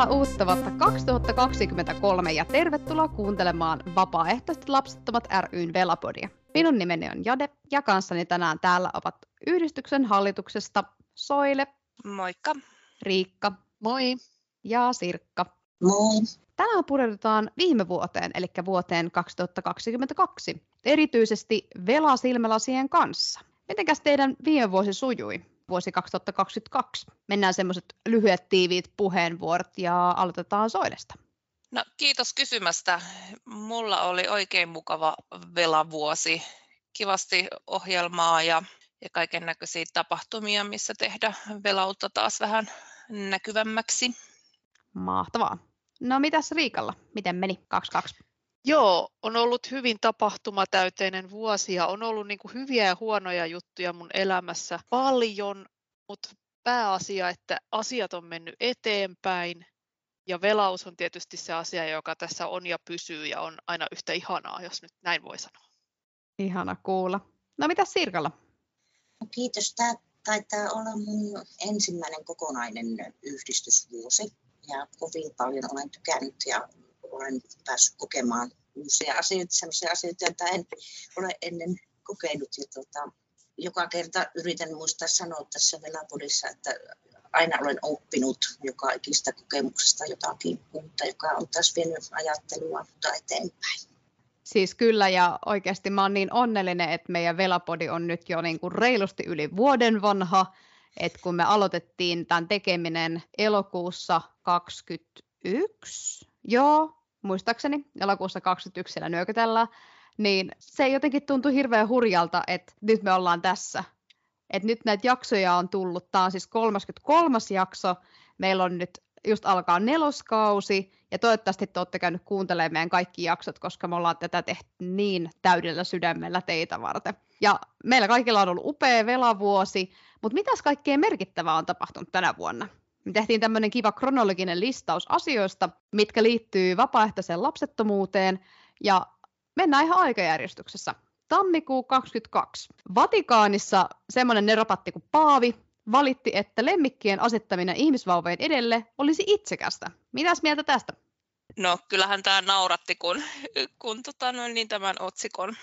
Hyvää uutta vuotta 2023 ja tervetuloa kuuntelemaan Vapaaehtoiset lapsettomat ryn Velapodia. Minun nimeni on Jade ja kanssani tänään täällä ovat yhdistyksen hallituksesta Soile, Moikka. Riikka Moi. ja Sirkka. Moi. Tänään pureudutaan viime vuoteen, eli vuoteen 2022, erityisesti velasilmälasien kanssa. Mitenkäs teidän viime vuosi sujui? Vuosi 2022. Mennään semmoiset lyhyet tiiviit puheenvuorot ja aloitetaan Soilesta. No, kiitos kysymästä. Mulla oli oikein mukava velavuosi. Kivasti ohjelmaa ja, ja kaiken näköisiä tapahtumia, missä tehdä velautta taas vähän näkyvämmäksi. Mahtavaa. No mitäs Riikalla? Miten meni 22? Joo, on ollut hyvin tapahtumatäyteinen vuosi ja on ollut niin kuin hyviä ja huonoja juttuja mun elämässä paljon, mutta pääasia, että asiat on mennyt eteenpäin ja velaus on tietysti se asia, joka tässä on ja pysyy ja on aina yhtä ihanaa, jos nyt näin voi sanoa. Ihana kuulla. No mitä Sirkalla? No, kiitos. Tämä taitaa olla mun ensimmäinen kokonainen yhdistysvuosi ja kovin paljon olen tykännyt ja olen päässyt kokemaan uusia asioita, sellaisia asioita, joita en ole ennen kokenut. Ja tota, joka kerta yritän muistaa sanoa tässä Velapodissa, että aina olen oppinut joka ikistä kokemuksesta jotakin uutta, joka on taas vienyt ajattelua eteenpäin. Siis kyllä, ja oikeasti mä oon niin onnellinen, että meidän Velapodi on nyt jo niin kuin reilusti yli vuoden vanha, että kun me aloitettiin tämän tekeminen elokuussa 2021, joo, muistaakseni elokuussa 21 siellä nyökytellään, niin se jotenkin tuntui hirveän hurjalta, että nyt me ollaan tässä. Että nyt näitä jaksoja on tullut, tämä on siis 33. jakso, meillä on nyt just alkaa neloskausi, ja toivottavasti te olette käynyt kuuntelemaan meidän kaikki jaksot, koska me ollaan tätä tehty niin täydellä sydämellä teitä varten. Ja meillä kaikilla on ollut upea velavuosi, mutta mitäs kaikkea merkittävää on tapahtunut tänä vuonna? Me tehtiin tämmöinen kiva kronologinen listaus asioista, mitkä liittyy vapaaehtoiseen lapsettomuuteen, ja mennään ihan aikajärjestyksessä. Tammikuu 22. Vatikaanissa semmoinen neropatti kuin Paavi valitti, että lemmikkien asettaminen ihmisvauvojen edelle olisi itsekästä. Mitäs mieltä tästä? No kyllähän tämä nauratti, kun, kun tota, no, niin tämän otsikon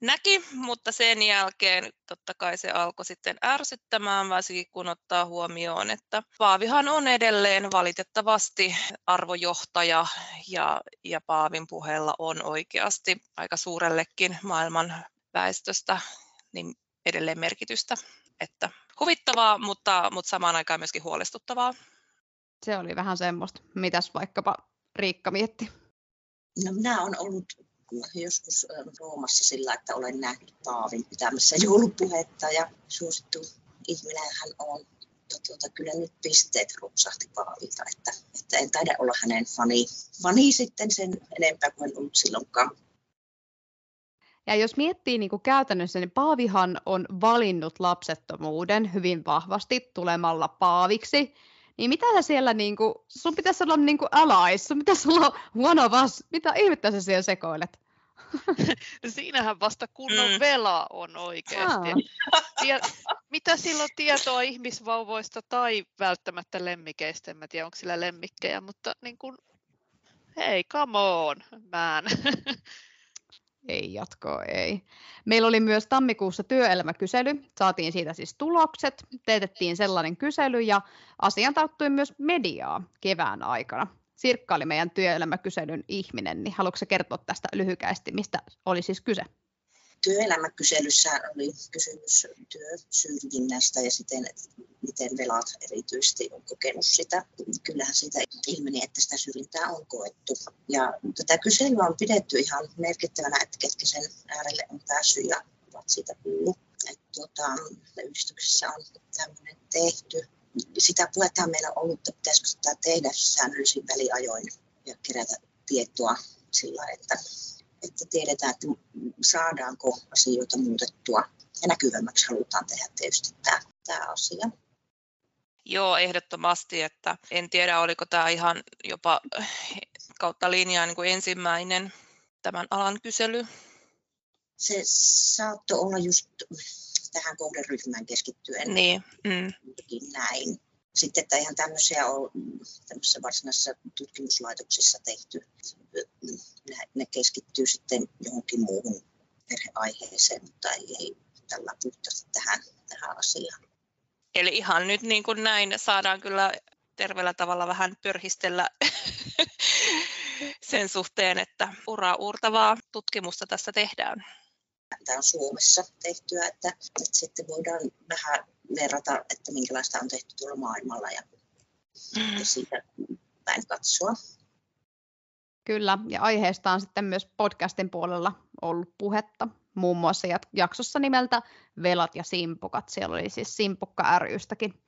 näki, mutta sen jälkeen totta kai se alkoi sitten ärsyttämään, varsinkin kun ottaa huomioon, että Paavihan on edelleen valitettavasti arvojohtaja ja, ja Paavin puheella on oikeasti aika suurellekin maailman väestöstä niin edelleen merkitystä. Että huvittavaa, mutta, mutta samaan aikaan myöskin huolestuttavaa. Se oli vähän semmoista. Mitäs vaikkapa Riikka mietti? No, minä olen ollut joskus Roomassa sillä, että olen nähnyt Paavin pitämässä joulupuhetta ja suosittu ihminen hän on. Tuota, kyllä nyt pisteet rupsahti Paavilta, että, että en taida olla hänen fani, fani sitten sen enempää kuin ollut silloinkaan. Ja jos miettii niin kuin käytännössä, niin Paavihan on valinnut lapsettomuuden hyvin vahvasti tulemalla Paaviksi. Niin mitä sä siellä, niin kuin, sun pitäisi olla niin kuin allies, sun pitäisi olla one of us. Mitä ihmettä sä siellä sekoilet? No siinähän vasta kunnon mm. vela on oikeasti. Tie, mitä silloin tietoa ihmisvauvoista tai välttämättä lemmikeistä, en tiedä onko sillä lemmikkejä, mutta niin kuin, hei, come on, man. Ei jatkoa, ei. Meillä oli myös tammikuussa työelämäkysely. Saatiin siitä siis tulokset. Teetettiin sellainen kysely ja asian tarttui myös mediaa kevään aikana. Sirkka oli meidän työelämäkyselyn ihminen, niin haluatko kertoa tästä lyhykäisesti, mistä oli siis kyse? Työelämäkyselyssä oli kysymys työsyrjinnästä ja siten, miten velat erityisesti on kokenut sitä. Kyllähän siitä ilmeni, että sitä syrjintää on koettu. Ja tätä kyselyä on pidetty ihan merkittävänä, että ketkä sen äärelle on päässyt ja ovat siitä kuullut. Että tuota, yhdistyksessä on tämmöinen tehty. Sitä puhetta meillä on ollut, että pitäisikö sitä tehdä säännöllisin väliajoin ja kerätä tietoa sillä, että että tiedetään, että saadaanko asioita muutettua. Ja näkyvämmäksi halutaan tehdä tietysti tämä, tämä asia. Joo, ehdottomasti, että en tiedä, oliko tämä ihan jopa kautta linjaa niin kuin ensimmäinen tämän alan kysely. Se saattoi olla just tähän kohderyhmään keskittyen. Niin. Mm. Näin. Sitten, että ihan tämmöisiä on tämmöisissä varsinaisissa tutkimuslaitoksissa tehty. Ne keskittyy sitten johonkin muuhun perheaiheeseen, mutta ei, ei tällä puhtaasti tähän, tähän asiaan. Eli ihan nyt niin kuin näin saadaan kyllä terveellä tavalla vähän pörhistellä sen suhteen, että uraa uurtavaa tutkimusta tässä tehdään. Tämä on Suomessa tehtyä, että, että sitten voidaan vähän verrata, että minkälaista on tehty tuolla maailmalla ja, ja siitä päin katsoa. Kyllä, ja aiheesta on sitten myös podcastin puolella ollut puhetta, muun muassa jaksossa nimeltä Velat ja simpukat. Siellä oli siis Simpukka rystäkin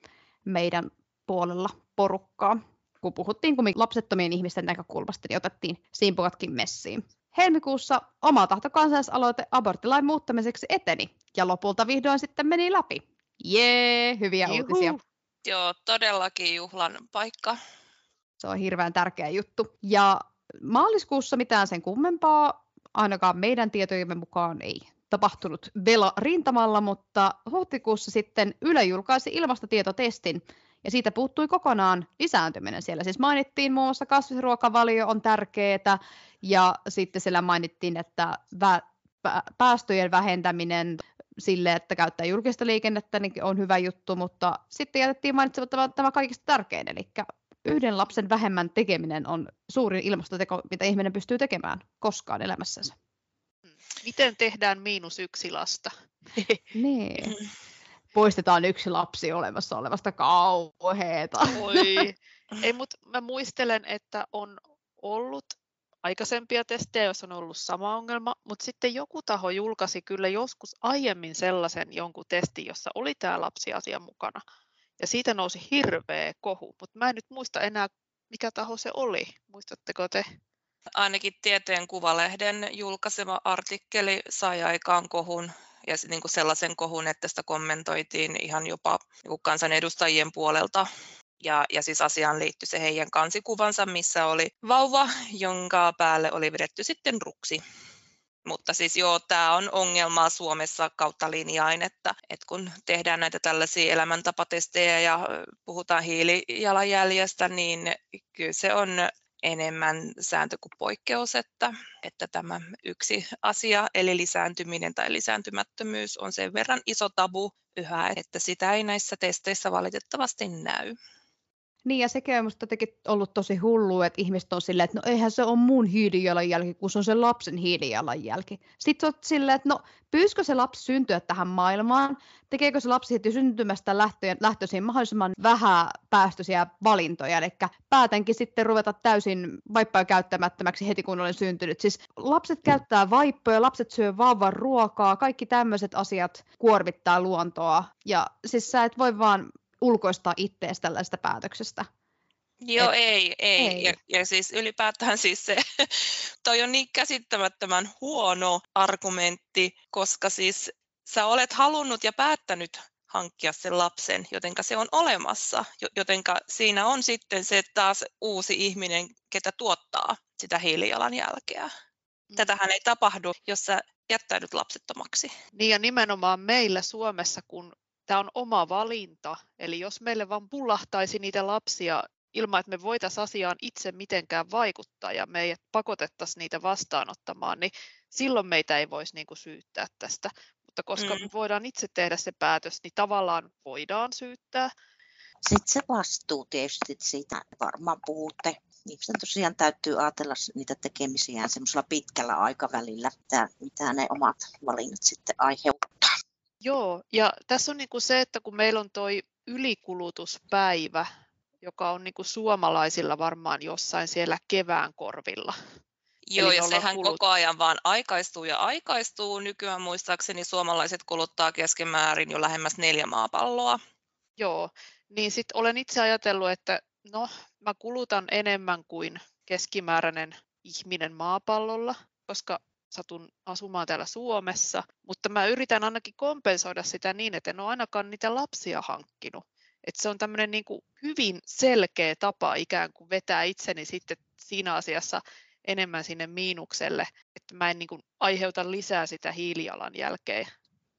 meidän puolella porukkaa. Kun puhuttiin kun lapsettomien ihmisten näkökulmasta, niin otettiin simpukatkin messiin. Helmikuussa oma tahto kansalaisaloite aborttilain muuttamiseksi eteni ja lopulta vihdoin sitten meni läpi. Jee, hyviä Juhu. uutisia. Joo, todellakin juhlan paikka. Se on hirveän tärkeä juttu. Ja maaliskuussa mitään sen kummempaa, ainakaan meidän tietojemme mukaan ei tapahtunut Vela rintamalla, mutta huhtikuussa sitten Yle julkaisi ilmastotietotestin, ja siitä puuttui kokonaan lisääntyminen siellä. Siis mainittiin muun muassa kasvisruokavalio on tärkeää, ja sitten siellä mainittiin, että päästöjen vähentäminen sille, että käyttää julkista liikennettä, niin on hyvä juttu, mutta sitten jätettiin mainitsematta tämä kaikista tärkein, eli yhden lapsen vähemmän tekeminen on suurin ilmastoteko, mitä ihminen pystyy tekemään koskaan elämässänsä. Miten tehdään miinus yksi lasta? niin. Poistetaan yksi lapsi olemassa olevasta kauheeta. Oi. Ei, mutta mä muistelen, että on ollut aikaisempia testejä, jos on ollut sama ongelma, mutta sitten joku taho julkaisi kyllä joskus aiemmin sellaisen jonkun testin, jossa oli tämä lapsiasia mukana. Ja siitä nousi hirveä kohu, mutta mä en nyt muista enää, mikä taho se oli. Muistatteko te? Ainakin Tieteen Kuvalehden julkaisema artikkeli sai aikaan kohun ja niin kuin sellaisen kohun, että sitä kommentoitiin ihan jopa niin kansanedustajien puolelta. Ja, ja siis asiaan liittyi se heidän kansikuvansa, missä oli vauva, jonka päälle oli vedetty sitten ruksi. Mutta siis joo, tämä on ongelma Suomessa kautta linjain, että, että kun tehdään näitä tällaisia elämäntapatestejä ja puhutaan hiilijalanjäljestä, niin kyllä se on enemmän sääntö kuin poikkeus, että, että tämä yksi asia, eli lisääntyminen tai lisääntymättömyys on sen verran iso tabu yhä, että sitä ei näissä testeissä valitettavasti näy. Niin ja sekin on minusta ollut tosi hullu, että ihmiset on silleen, että no eihän se ole mun hiilijalanjälki, kun se on se lapsen hiilijalanjälki. Sitten olet silleen, että no pyyskö se lapsi syntyä tähän maailmaan, tekeekö se lapsi heti syntymästä lähtöön, lähtöisin mahdollisimman vähän päästöisiä valintoja, eli päätänkin sitten ruveta täysin vaippoja käyttämättömäksi heti kun olen syntynyt. Siis lapset käyttää vaippoja, lapset syö vauvan ruokaa, kaikki tämmöiset asiat kuormittaa luontoa, ja siis sä et voi vaan ulkoistaa ittees tällaista päätöksestä. Joo, Et, ei, ei. ei. Ja, ja siis ylipäätään siis se, toi on niin käsittämättömän huono argumentti, koska siis sä olet halunnut ja päättänyt hankkia sen lapsen, jotenka se on olemassa, jotenka siinä on sitten se taas uusi ihminen, ketä tuottaa sitä hiilijalanjälkeä. Mm. Tätähän ei tapahdu, jos sä jättäydyt lapsettomaksi. Niin ja nimenomaan meillä Suomessa, kun tämä on oma valinta. Eli jos meille vaan pullahtaisi niitä lapsia ilman, että me voitaisiin asiaan itse mitenkään vaikuttaa ja meidät pakotettaisiin niitä vastaanottamaan, niin silloin meitä ei voisi niin kuin syyttää tästä. Mutta koska mm. me voidaan itse tehdä se päätös, niin tavallaan voidaan syyttää. Sitten se vastuu tietysti siitä varmaan puhutte. Ihmisten tosiaan täytyy ajatella niitä tekemisiään semmoisella pitkällä aikavälillä, mitä, mitä ne omat valinnat sitten aiheuttaa. Joo, ja tässä on niin kuin se, että kun meillä on toi ylikulutuspäivä, joka on niin kuin suomalaisilla varmaan jossain siellä kevään korvilla. Joo, ja sehän kulut... koko ajan vaan aikaistuu ja aikaistuu. Nykyään muistaakseni suomalaiset kuluttaa keskimäärin jo lähemmäs neljä maapalloa. Joo, niin sitten olen itse ajatellut, että no, mä kulutan enemmän kuin keskimääräinen ihminen maapallolla, koska satun asumaan täällä Suomessa, mutta mä yritän ainakin kompensoida sitä niin, että en ole ainakaan niitä lapsia hankkinut. Et se on tämmöinen niin kuin hyvin selkeä tapa ikään kuin vetää itseni sitten siinä asiassa enemmän sinne miinukselle, että mä en niin kuin aiheuta lisää sitä hiilijalanjälkeä.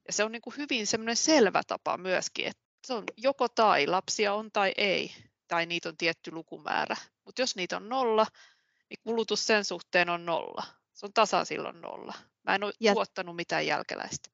Ja se on niin kuin hyvin semmoinen selvä tapa myöskin, että se on joko tai, lapsia on tai ei, tai niitä on tietty lukumäärä. Mutta jos niitä on nolla, niin kulutus sen suhteen on nolla. Se on tasa silloin nolla. Mä en ole ja... tuottanut mitään jälkeläistä.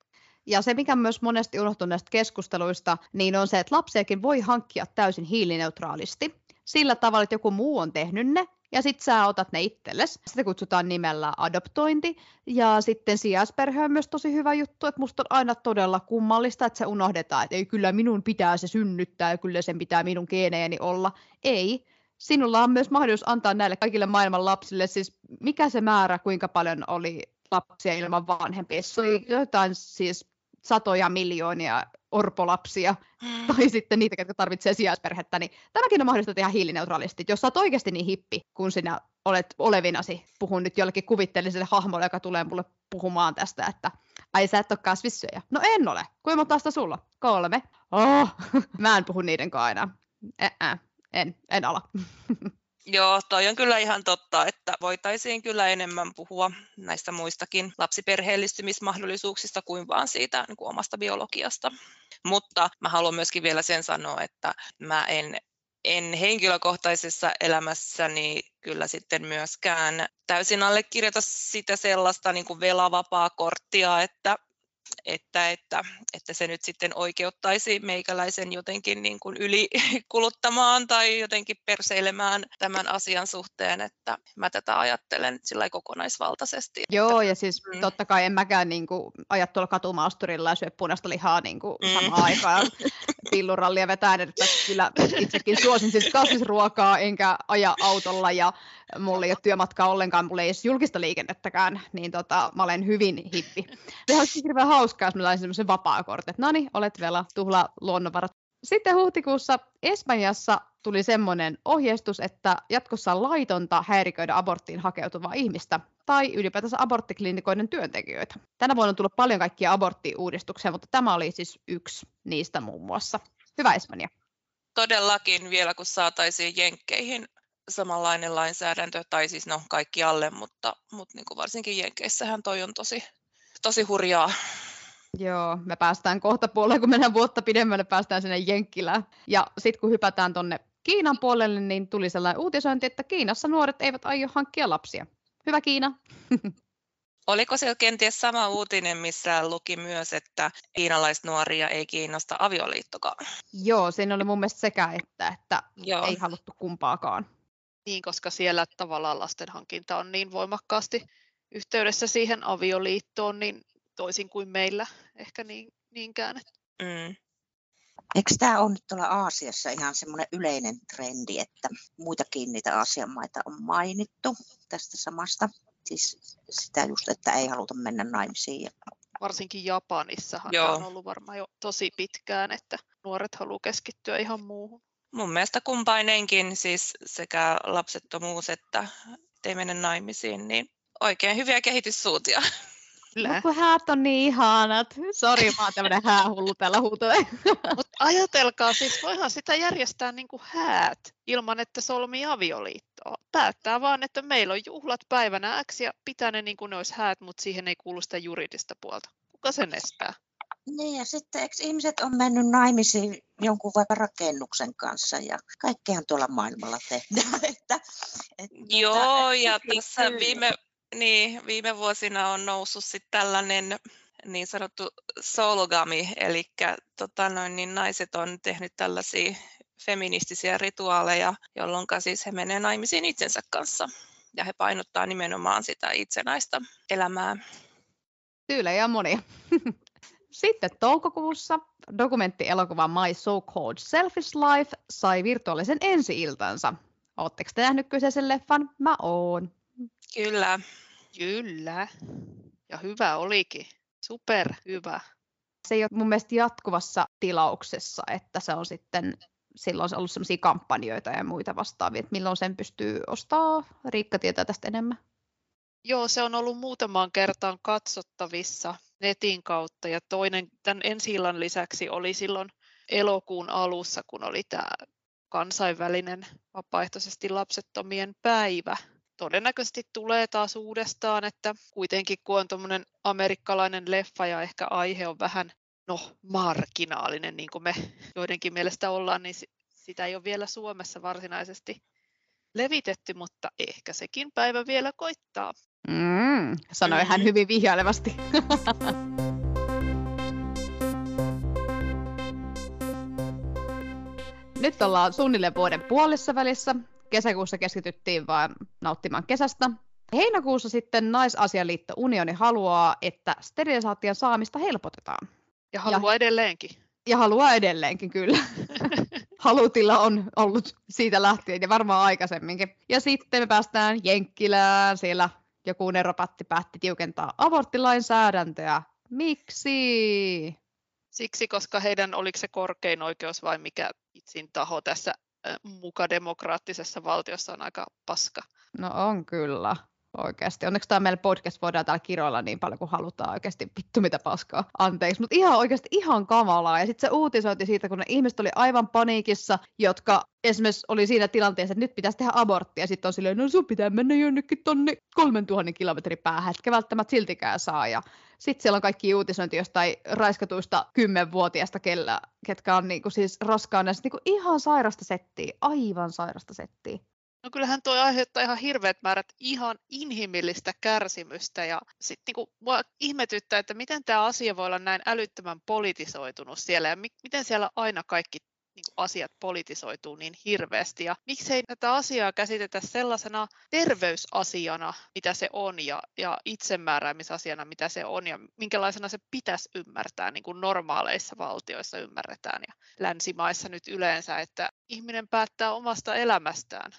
Ja se, mikä myös monesti unohtuu näistä keskusteluista, niin on se, että lapsiakin voi hankkia täysin hiilineutraalisti. Sillä tavalla, että joku muu on tehnyt ne, ja sitten sä otat ne itsellesi. Sitä kutsutaan nimellä adoptointi. Ja sitten sijaisperhe on myös tosi hyvä juttu, että musta on aina todella kummallista, että se unohdetaan, että ei kyllä minun pitää se synnyttää ja kyllä sen pitää minun geenejäni olla. Ei. Sinulla on myös mahdollisuus antaa näille kaikille maailman lapsille, siis mikä se määrä, kuinka paljon oli lapsia ilman vanhempia. Se oli jotain siis satoja miljoonia orpolapsia mm. tai sitten niitä, jotka tarvitsee sijaisperhettä, niin tämäkin on mahdollista tehdä hiilineutraalisti. Jos sä oot oikeasti niin hippi, kun sinä olet olevinasi, puhun nyt jollekin kuvitteelliselle hahmolle, joka tulee mulle puhumaan tästä, että ai sä et ole kasvissyöjä. No en ole. Kuinka monta sulla? Kolme. Oh, mä en puhu niiden aina. Ä-ä. En, en ala. Joo, toi on kyllä ihan totta, että voitaisiin kyllä enemmän puhua näistä muistakin lapsiperheellistymismahdollisuuksista kuin vaan siitä niin kuin omasta biologiasta. Mutta mä haluan myöskin vielä sen sanoa, että mä en en henkilökohtaisessa elämässäni kyllä sitten myöskään täysin allekirjoita sitä sellaista niin kuin velavapaa korttia, että että, että, että se nyt sitten oikeuttaisi meikäläisen jotenkin niin kuin ylikuluttamaan tai jotenkin perseilemään tämän asian suhteen, että mä tätä ajattelen sillä kokonaisvaltaisesti. Joo, ja siis mm. totta kai en mäkään niin kuin, ajat tuolla katumaasturilla ja syö punaista lihaa niin kuin mm. samaan aikaan pillurallia vetää, että kyllä itsekin suosin siis kasvisruokaa enkä aja autolla ja mulla ei ole työmatkaa ollenkaan, mulla ei edes julkista liikennettäkään, niin tota, mä olen hyvin hippi. Se olisi hirveän hauskaa, jos mä semmoisen vapaa-kortin, että no niin, olet vielä tuhla luonnonvarat. Sitten huhtikuussa Espanjassa tuli semmoinen ohjeistus, että jatkossa on laitonta häiriköidä aborttiin hakeutuvaa ihmistä tai ylipäätänsä aborttiklinikoiden työntekijöitä. Tänä vuonna on tullut paljon kaikkia aborttiuudistuksia, mutta tämä oli siis yksi niistä muun muassa. Hyvä Espanja. Todellakin vielä, kun saataisiin Jenkkeihin samanlainen lainsäädäntö, tai siis no kaikki alle, mutta, mutta niin kuin varsinkin Jenkeissähän toi on tosi, tosi hurjaa. Joo, me päästään kohta puolelle, kun mennään vuotta pidemmälle, päästään sinne Jenkkilään. Ja sitten kun hypätään tuonne Kiinan puolelle, niin tuli sellainen uutisointi, että Kiinassa nuoret eivät aio hankkia lapsia. Hyvä Kiina. Oliko siellä kenties sama uutinen, missä luki myös, että kiinalaisnuoria ei kiinnosta avioliittokaan? Joo, siinä oli mun mielestä sekä että, että Joo. ei haluttu kumpaakaan. Niin, koska siellä tavallaan lasten hankinta on niin voimakkaasti yhteydessä siihen avioliittoon, niin toisin kuin meillä ehkä niin, niinkään. Mm. Eikö tämä ole nyt tuolla Aasiassa ihan semmoinen yleinen trendi, että muitakin niitä Aasian maita on mainittu tästä samasta? Siis sitä just, että ei haluta mennä naimisiin. Varsinkin Japanissahan Joo. on ollut varmaan jo tosi pitkään, että nuoret haluaa keskittyä ihan muuhun. Mun mielestä kumpainenkin, siis sekä lapsettomuus että ei mennä naimisiin, niin oikein hyviä kehityssuuntia. Kyllä. kun häät on niin ihanat. Sori, mä oon tämmönen häähullu tällä huutoilla. Mutta ajatelkaa, siis voihan sitä järjestää niin kuin häät ilman, että solmii avioliittoa. Päättää vaan, että meillä on juhlat päivänä X ja pitää ne niin kuin ne olisi häät, mutta siihen ei kuulu sitä juridista puolta. Kuka sen estää? Niin ja sitten eikö ihmiset on mennyt naimisiin jonkun vaikka rakennuksen kanssa ja kaikkeahan tuolla maailmalla tehdään. Että, että Joo ja tässä viime, niin, viime vuosina on noussut sitten tällainen niin sanottu sologami, eli tota noin, niin naiset on tehnyt tällaisia feministisiä rituaaleja, jolloin siis he menevät naimisiin itsensä kanssa. Ja he painottaa nimenomaan sitä itsenäistä elämää. ja monia. Sitten toukokuussa dokumenttielokuva My So-Called Selfish Life sai virtuaalisen ensi-iltansa. Oletteko te nähnyt kyseisen leffan? Mä oon. Kyllä. Kyllä. Ja hyvä olikin. Super hyvä. Se ei ole mun mielestä jatkuvassa tilauksessa, että se on sitten silloin ollut sellaisia kampanjoita ja muita vastaavia, että milloin sen pystyy ostaa. Riikka tietää tästä enemmän. Joo, se on ollut muutamaan kertaan katsottavissa netin kautta ja toinen tämän ensi lisäksi oli silloin elokuun alussa, kun oli tämä kansainvälinen vapaaehtoisesti lapsettomien päivä. Todennäköisesti tulee taas uudestaan, että kuitenkin kun on amerikkalainen leffa ja ehkä aihe on vähän no, marginaalinen, niin kuin me joidenkin mielestä ollaan, niin sitä ei ole vielä Suomessa varsinaisesti levitetty, mutta ehkä sekin päivä vielä koittaa. Mm, sanoi hän hyvin vihjailevasti. Nyt ollaan suunnilleen vuoden puolessa välissä. Kesäkuussa keskityttiin vain nauttimaan kesästä. Heinäkuussa sitten Naisasialiitto Unioni haluaa, että sterilisaation saamista helpotetaan. Ja haluaa ja, edelleenkin. Ja haluaa edelleenkin, kyllä. Halutilla on ollut siitä lähtien ja varmaan aikaisemminkin. Ja sitten me päästään Jenkkilään, siellä joku neropatti päätti tiukentaa aborttilainsäädäntöä. Miksi? Siksi, koska heidän oliko se korkein oikeus vai mikä itsin taho tässä muka demokraattisessa valtiossa on aika paska. No on kyllä oikeasti. Onneksi tämä meillä podcast voidaan täällä kiroilla niin paljon kuin halutaan oikeasti. Vittu mitä paskaa. Anteeksi. Mutta ihan oikeasti ihan kamalaa. Ja sitten se uutisointi siitä, kun ne ihmiset oli aivan paniikissa, jotka esimerkiksi oli siinä tilanteessa, että nyt pitäisi tehdä aborttia. Sitten on silleen, no sun pitää mennä jonnekin tonne 3000 kilometrin päähän, etkä välttämättä siltikään saa. Ja sitten siellä on kaikki uutisointi jostain raiskatuista kymmenvuotiaista, ketkä on niinku siis raskaana. Niinku ihan sairasta settiä, aivan sairasta settiä. No kyllähän tuo aiheuttaa ihan hirveät määrät ihan inhimillistä kärsimystä ja sitten niinku, mua ihmetyttää, että miten tämä asia voi olla näin älyttömän politisoitunut siellä ja mi- miten siellä aina kaikki niinku, asiat politisoituu niin hirveästi ja miksei tätä asiaa käsitetä sellaisena terveysasiana, mitä se on ja, ja itsemääräämisasiana, mitä se on ja minkälaisena se pitäisi ymmärtää, niin kuin normaaleissa valtioissa ymmärretään ja länsimaissa nyt yleensä, että ihminen päättää omasta elämästään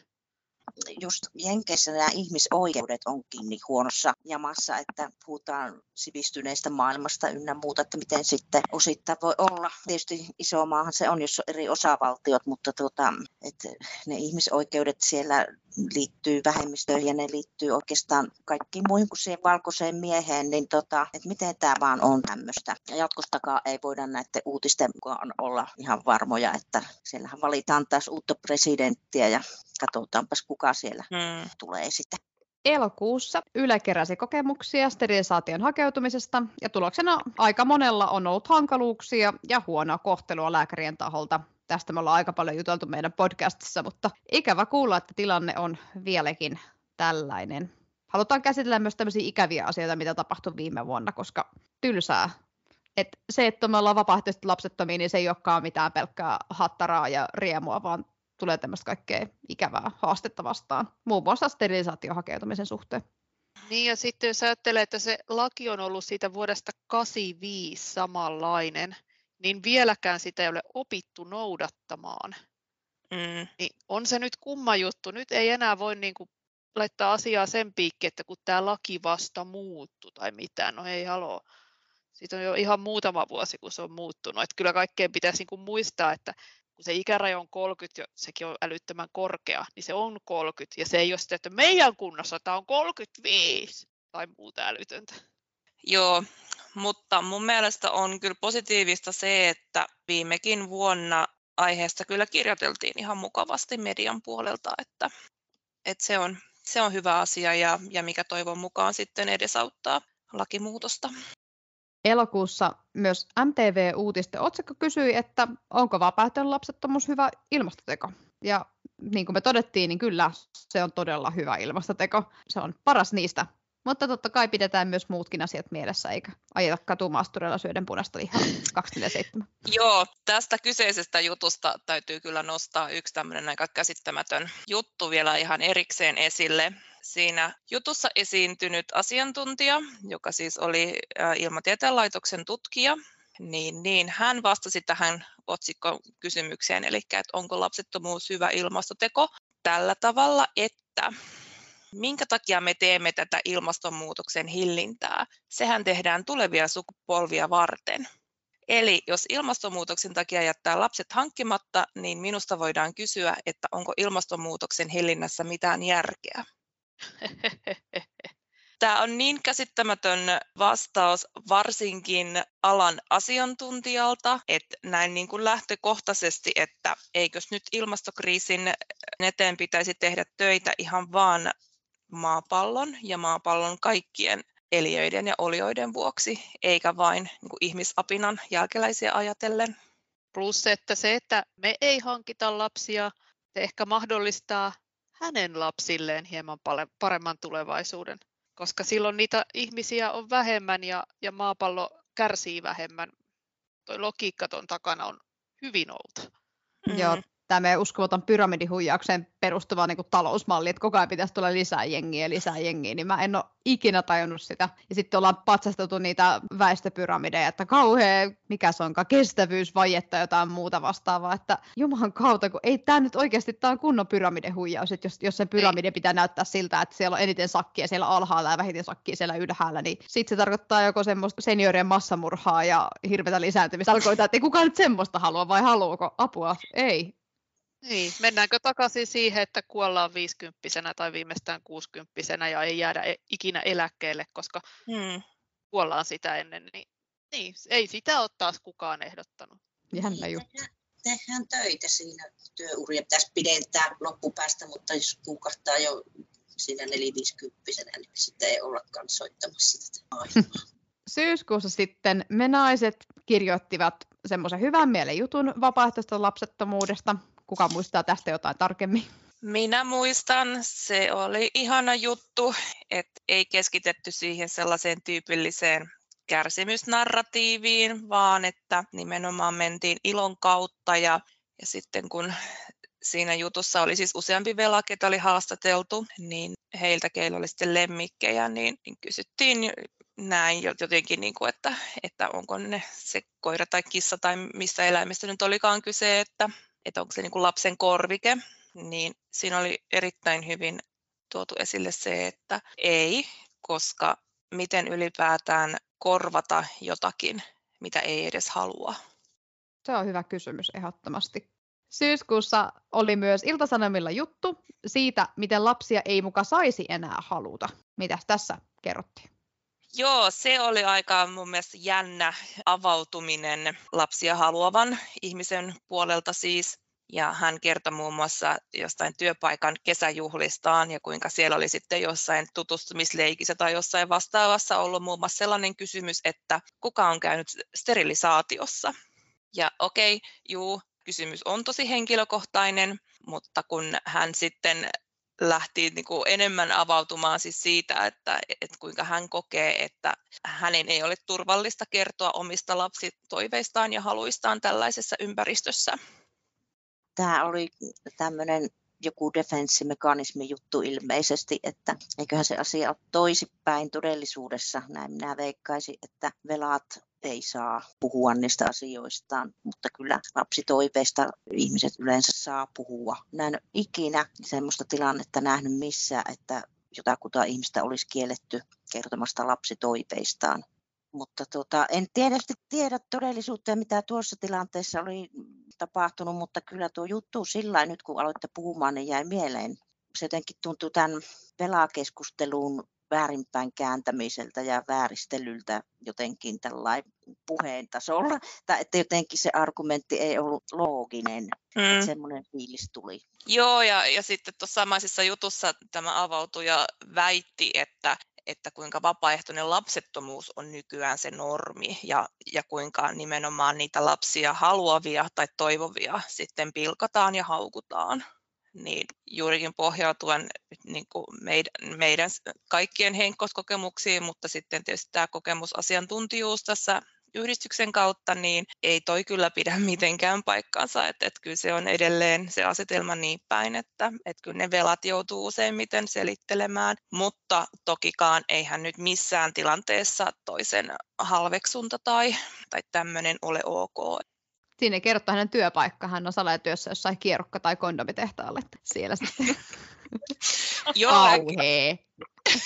just Jenkeissä nämä ihmisoikeudet onkin niin huonossa jamassa, että puhutaan sivistyneestä maailmasta ynnä muuta, että miten sitten osittain voi olla. Tietysti iso maahan se on, jos on eri osavaltiot, mutta tuota, että ne ihmisoikeudet siellä liittyy vähemmistöihin ja ne liittyy oikeastaan kaikkiin muihin kuin siihen valkoiseen mieheen, niin tota, että miten tämä vaan on tämmöistä. Ja jatkostakaan ei voida näiden uutisten mukaan olla ihan varmoja, että siellähän valitaan taas uutta presidenttiä ja katsotaanpas kuka siellä hmm. tulee sitten. Elokuussa Yle keräsi kokemuksia sterilisaation hakeutumisesta ja tuloksena aika monella on ollut hankaluuksia ja huonoa kohtelua lääkärien taholta. Tästä me ollaan aika paljon juteltu meidän podcastissa, mutta ikävä kuulla, että tilanne on vieläkin tällainen. Halutaan käsitellä myös tämmöisiä ikäviä asioita, mitä tapahtui viime vuonna, koska tylsää. Et se, että me ollaan vapaaehtoisesti lapsettomia, niin se ei olekaan mitään pelkkää hattaraa ja riemua, vaan tulee tämmöistä kaikkea ikävää haastetta vastaan, muun muassa sterilisaation hakeutumisen suhteen. Niin ja sitten jos ajattelee, että se laki on ollut siitä vuodesta 85 samanlainen, niin vieläkään sitä ei ole opittu noudattamaan. Mm. Niin on se nyt kumma juttu. Nyt ei enää voi niin kuin laittaa asiaa sen piikki, että kun tämä laki vasta muuttuu tai mitään. No ei haloo. Siitä on jo ihan muutama vuosi, kun se on muuttunut. Että kyllä kaikkeen pitäisi niin kuin muistaa, että kun se ikäraja on 30 ja sekin on älyttömän korkea, niin se on 30. Ja se ei ole sitä, että meidän kunnassa tämä on 35 tai muuta älytöntä. Joo, mutta mun mielestä on kyllä positiivista se, että viimekin vuonna aiheesta kyllä kirjoiteltiin ihan mukavasti median puolelta, että, että se, on, se on hyvä asia ja, ja mikä toivon mukaan sitten edesauttaa lakimuutosta. Elokuussa myös MTV-uutisten otsikko kysyi, että onko vapaaehtoinen lapsettomuus hyvä ilmastoteko. Ja niin kuin me todettiin, niin kyllä se on todella hyvä ilmastoteko. Se on paras niistä. Mutta totta kai pidetään myös muutkin asiat mielessä, eikä ajeta katumaastureilla syöden punaista lihaa 247. Joo, tästä kyseisestä jutusta täytyy kyllä nostaa yksi tämmöinen aika käsittämätön juttu vielä ihan erikseen esille siinä jutussa esiintynyt asiantuntija, joka siis oli Ilmatieteen laitoksen tutkija, niin, niin hän vastasi tähän otsikon kysymykseen, eli että onko lapsettomuus hyvä ilmastoteko tällä tavalla, että minkä takia me teemme tätä ilmastonmuutoksen hillintää? Sehän tehdään tulevia sukupolvia varten. Eli jos ilmastonmuutoksen takia jättää lapset hankkimatta, niin minusta voidaan kysyä, että onko ilmastonmuutoksen hillinnässä mitään järkeä. Tämä on niin käsittämätön vastaus varsinkin alan asiantuntijalta, että näin niin kuin lähtökohtaisesti, että eikös nyt ilmastokriisin eteen pitäisi tehdä töitä ihan vaan maapallon ja maapallon kaikkien eliöiden ja olioiden vuoksi, eikä vain niin kuin ihmisapinan jälkeläisiä ajatellen. Plus se, että se, että me ei hankita lapsia, se ehkä mahdollistaa hänen lapsilleen hieman paremman tulevaisuuden, koska silloin niitä ihmisiä on vähemmän ja, ja maapallo kärsii vähemmän. Tuo logiikka tuon takana on hyvin outo. Mm. Joo, tämä meidän uskomaton pyramidihuijaukseen perustuva niin kuin talousmalli, että koko ajan pitäisi tulla lisää jengiä ja lisää jengiä, niin mä en ole ikinä tajunnut sitä. Ja sitten ollaan patsasteltu niitä väestöpyramideja, että kauhea, mikä se onkaan, kestävyysvajetta jotain muuta vastaavaa, että jumalan kautta, kun ei tämä nyt oikeasti, tämä on kunnon pyramidihuijaus, että jos, jos se pyramidi pitää näyttää siltä, että siellä on eniten sakkia siellä alhaalla ja vähiten sakkia siellä ylhäällä, niin sitten se tarkoittaa joko semmoista seniorien massamurhaa ja hirveätä lisääntymistä. Alkoi, että ei kukaan nyt semmoista halua vai haluuko apua? Ei, niin, mennäänkö takaisin siihen, että kuollaan viisikymppisenä tai viimeistään kuusikymppisenä ja ei jäädä e- ikinä eläkkeelle, koska hmm. kuollaan sitä ennen, niin, niin ei sitä ole taas kukaan ehdottanut. Jännä juttu. Tehdään töitä siinä, työuria pitäisi pidentää loppupäästä, mutta jos kuukahtaa jo siinä neliviisikymppisenä, niin sitten ei ollakaan soittamassa sitä Syyskuussa sitten me naiset kirjoittivat semmoisen hyvän mielen jutun vapaaehtoista lapsettomuudesta, Kuka muistaa tästä jotain tarkemmin? Minä muistan, se oli ihana juttu, että ei keskitetty siihen sellaiseen tyypilliseen kärsimysnarratiiviin, vaan että nimenomaan mentiin ilon kautta ja, ja sitten kun siinä jutussa oli siis useampi vela, ketä oli haastateltu, niin heiltä, keillä oli sitten lemmikkejä, niin, niin kysyttiin näin jotenkin, niin kuin, että, että onko ne se koira tai kissa tai mistä eläimestä nyt olikaan kyse, että, että onko se niin kuin lapsen korvike, niin siinä oli erittäin hyvin tuotu esille se, että ei, koska miten ylipäätään korvata jotakin, mitä ei edes halua? Se on hyvä kysymys ehdottomasti. Syyskuussa oli myös Iltasanomilla juttu siitä, miten lapsia ei muka saisi enää haluta. Mitäs tässä kerrottiin? Joo, se oli aika mun mielestä jännä avautuminen lapsia haluavan ihmisen puolelta siis. Ja hän kertoi muun muassa jostain työpaikan kesäjuhlistaan ja kuinka siellä oli sitten jossain tutustumisleikissä tai jossain vastaavassa ollut muun muassa sellainen kysymys, että kuka on käynyt sterilisaatiossa. Ja okei, okay, juu, kysymys on tosi henkilökohtainen, mutta kun hän sitten lähti niin kuin enemmän avautumaan siis siitä, että, että kuinka hän kokee, että hänen ei ole turvallista kertoa omista lapsitoiveistaan ja haluistaan tällaisessa ympäristössä. Tämä oli tämmöinen joku defenssimekanismi juttu ilmeisesti, että eiköhän se asia ole toisipäin todellisuudessa. Näin minä veikkaisin, että velat ei saa puhua niistä asioistaan, mutta kyllä lapsitoiveista ihmiset yleensä saa puhua. Mä en ikinä semmoista tilannetta nähnyt missään, että jotakuta ihmistä olisi kielletty kertomasta lapsitoiveistaan. Mutta tota, en tietysti tiedä todellisuutta, mitä tuossa tilanteessa oli tapahtunut, mutta kyllä tuo juttu sillä nyt kun aloitte puhumaan, niin jäi mieleen. Se jotenkin tuntuu tämän pelakeskustelun väärinpäin kääntämiseltä ja vääristelyltä jotenkin tällainen puheen tasolla, tai että jotenkin se argumentti ei ollut looginen, mm. että semmoinen fiilis tuli. Joo, ja, ja sitten tuossa samaisessa jutussa tämä avautuja väitti, että että kuinka vapaaehtoinen lapsettomuus on nykyään se normi ja, ja kuinka nimenomaan niitä lapsia haluavia tai toivovia sitten pilkataan ja haukutaan. Niin juurikin pohjautuen niin kuin meidän, meidän kaikkien henkkoskokemuksiin, mutta sitten tietysti tämä kokemusasiantuntijuus tässä yhdistyksen kautta, niin ei toi kyllä pidä mitenkään paikkaansa, että, että kyllä se on edelleen se asetelma niin päin, että, että kyllä ne velat joutuu useimmiten selittelemään, mutta tokikaan eihän nyt missään tilanteessa toisen halveksunta tai, tai tämmöinen ole ok. Siinä kertoo hänen työpaikka. Hän on salatyössä jossain kierrokka- tai kondomitehtaalle. Siellä sitten. Joo. Kauhee.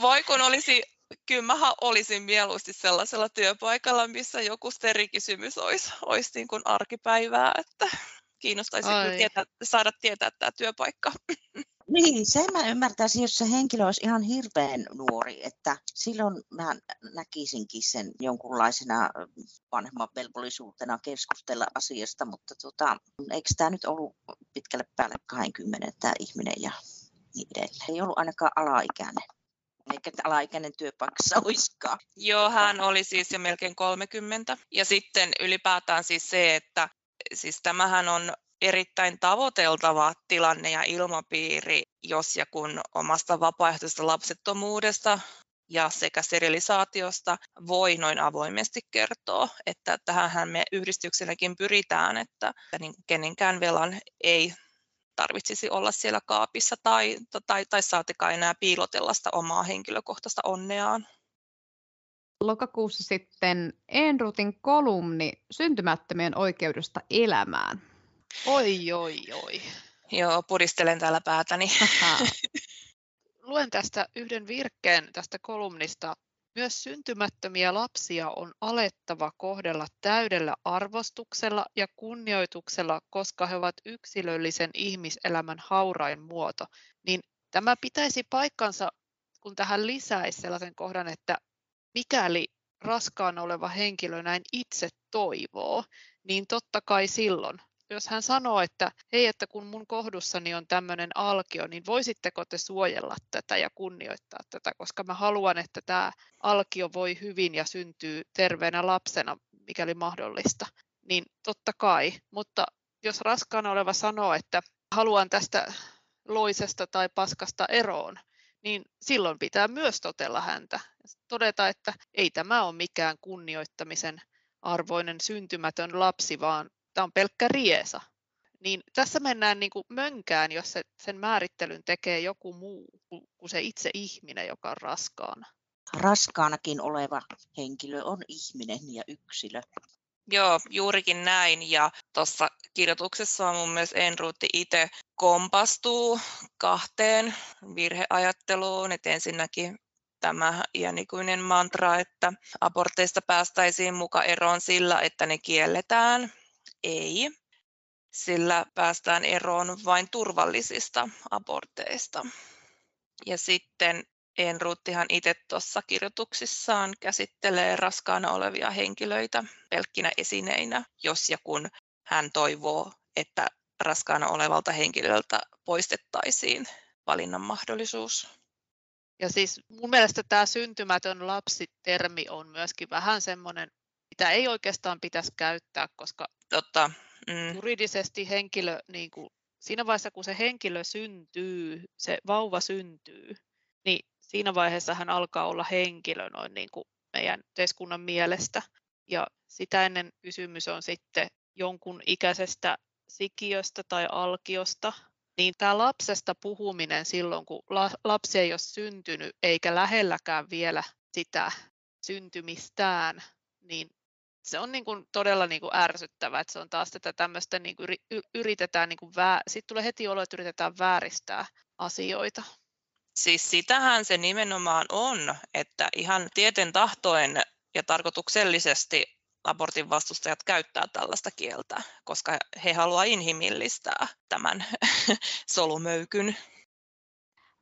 Voi kun olisi kyllä mä olisin mieluusti sellaisella työpaikalla, missä joku sterikysymys olisi, olisi niin kuin arkipäivää, että kiinnostaisi tietää, saada tietää tämä työpaikka. Niin, sen mä ymmärtäisin, jos se henkilö olisi ihan hirveän nuori, että silloin mä näkisinkin sen jonkunlaisena vanhemman velvollisuutena keskustella asiasta, mutta tota, eikö tämä nyt ollut pitkälle päälle 20 tämä ihminen ja niin edelleen. Ei ollut ainakaan alaikäinen. Eikä alaikäinen työpaikassa olisikaan. Joo, hän oli siis jo melkein 30. Ja sitten ylipäätään siis se, että siis tämähän on erittäin tavoiteltava tilanne ja ilmapiiri, jos ja kun omasta vapaaehtoisesta lapsettomuudesta ja sekä sterilisaatiosta voi noin avoimesti kertoa, että tähän me yhdistykselläkin pyritään, että niin kenenkään velan ei tarvitsisi olla siellä kaapissa tai, tai, tai saatikaan enää piilotella sitä omaa henkilökohtaista onneaan. Lokakuussa sitten Enrutin kolumni syntymättömien oikeudesta elämään. Oi, oi, oi. Joo, puristelen täällä päätäni. Luen tästä yhden virkkeen tästä kolumnista. Myös syntymättömiä lapsia on alettava kohdella täydellä arvostuksella ja kunnioituksella, koska he ovat yksilöllisen ihmiselämän haurain muoto. Niin tämä pitäisi paikkansa, kun tähän lisäisi sellaisen kohdan, että mikäli raskaana oleva henkilö näin itse toivoo, niin totta kai silloin jos hän sanoo, että hei, että kun mun kohdussani on tämmöinen alkio, niin voisitteko te suojella tätä ja kunnioittaa tätä, koska mä haluan, että tämä alkio voi hyvin ja syntyy terveenä lapsena, mikäli mahdollista. Niin totta kai, mutta jos raskaana oleva sanoo, että haluan tästä loisesta tai paskasta eroon, niin silloin pitää myös totella häntä. Todeta, että ei tämä ole mikään kunnioittamisen arvoinen syntymätön lapsi, vaan tämä on pelkkä riesa. Niin tässä mennään niin kuin mönkään, jos se, sen määrittelyn tekee joku muu kuin se itse ihminen, joka on raskaana. Raskaanakin oleva henkilö on ihminen ja yksilö. Joo, juurikin näin. Ja tuossa kirjoituksessa on mun mielestä Enruutti itse kompastuu kahteen virheajatteluun. Että ensinnäkin tämä iänikuinen mantra, että aborteista päästäisiin muka eroon sillä, että ne kielletään ei, sillä päästään eroon vain turvallisista aborteista. Ja sitten Enruuttihan itse tuossa kirjoituksissaan käsittelee raskaana olevia henkilöitä pelkkinä esineinä, jos ja kun hän toivoo, että raskaana olevalta henkilöltä poistettaisiin valinnan mahdollisuus. Ja siis mun mielestä tämä syntymätön lapsi-termi on myöskin vähän semmoinen, mitä ei oikeastaan pitäisi käyttää, koska Totta. Mm. Juridisesti henkilö, niin kuin, siinä vaiheessa kun se henkilö syntyy, se vauva syntyy, niin siinä vaiheessa hän alkaa olla henkilö noin niin kuin meidän yhteiskunnan mielestä. Ja sitä ennen kysymys on sitten jonkun ikäisestä sikiöstä tai alkiosta, niin tämä lapsesta puhuminen silloin, kun lapsi ei ole syntynyt eikä lähelläkään vielä sitä syntymistään, niin se on niin kuin todella niin kuin ärsyttävää, että se on taas tätä tämmöistä, niin kuin yritetään, niin kuin vää, sitten tulee heti olo, että yritetään vääristää asioita. Siis sitähän se nimenomaan on, että ihan tieten tahtoen ja tarkoituksellisesti abortin vastustajat käyttää tällaista kieltä, koska he haluavat inhimillistää tämän solumöykyn.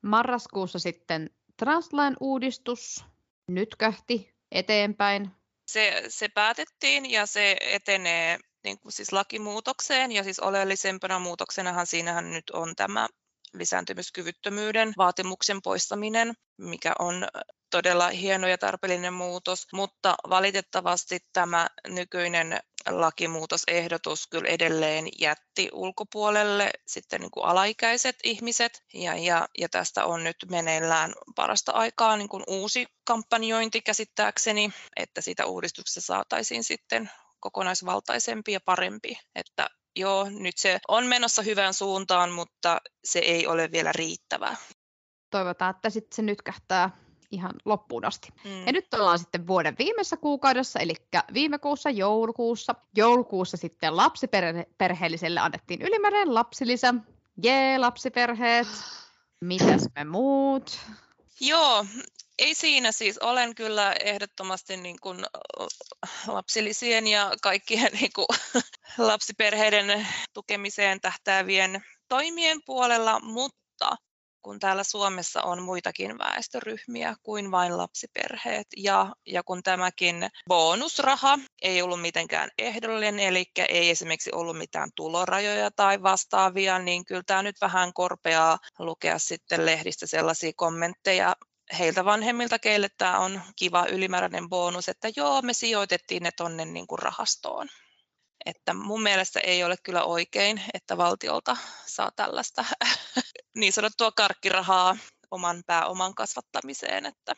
Marraskuussa sitten translain uudistus nytkähti eteenpäin se, se päätettiin ja se etenee niin kuin siis lakimuutokseen ja siis oleellisempana muutoksenahan siinähän nyt on tämä lisääntymiskyvyttömyyden vaatimuksen poistaminen, mikä on todella hieno ja tarpeellinen muutos, mutta valitettavasti tämä nykyinen lakimuutosehdotus kyllä edelleen jätti ulkopuolelle sitten niin kuin alaikäiset ihmiset ja, ja, ja tästä on nyt meneillään parasta aikaa niin kuin uusi kampanjointi käsittääkseni, että siitä uudistuksesta saataisiin sitten kokonaisvaltaisempi ja parempi, että joo, nyt se on menossa hyvään suuntaan, mutta se ei ole vielä riittävää. Toivotaan, että sitten se nytkähtää ihan loppuun asti. Mm. Ja nyt ollaan sitten vuoden viimeisessä kuukaudessa, eli viime kuussa joulukuussa. Joulukuussa sitten lapsiperheelliselle annettiin ylimääräinen lapsilisä. Jee, lapsiperheet. Mitäs me muut? Joo, ei siinä siis. Olen kyllä ehdottomasti niin kuin lapsilisien ja kaikkien niin kuin lapsiperheiden tukemiseen tähtäävien toimien puolella, mutta kun täällä Suomessa on muitakin väestöryhmiä kuin vain lapsiperheet. Ja, ja kun tämäkin bonusraha ei ollut mitenkään ehdollinen, eli ei esimerkiksi ollut mitään tulorajoja tai vastaavia, niin kyllä tämä nyt vähän korpeaa lukea sitten lehdistä sellaisia kommentteja, heiltä vanhemmilta, keille tämä on kiva ylimääräinen bonus, että joo, me sijoitettiin ne tonne niin kuin rahastoon. Että mun mielestä ei ole kyllä oikein, että valtiolta saa tällaista niin sanottua karkkirahaa oman pääoman kasvattamiseen. Että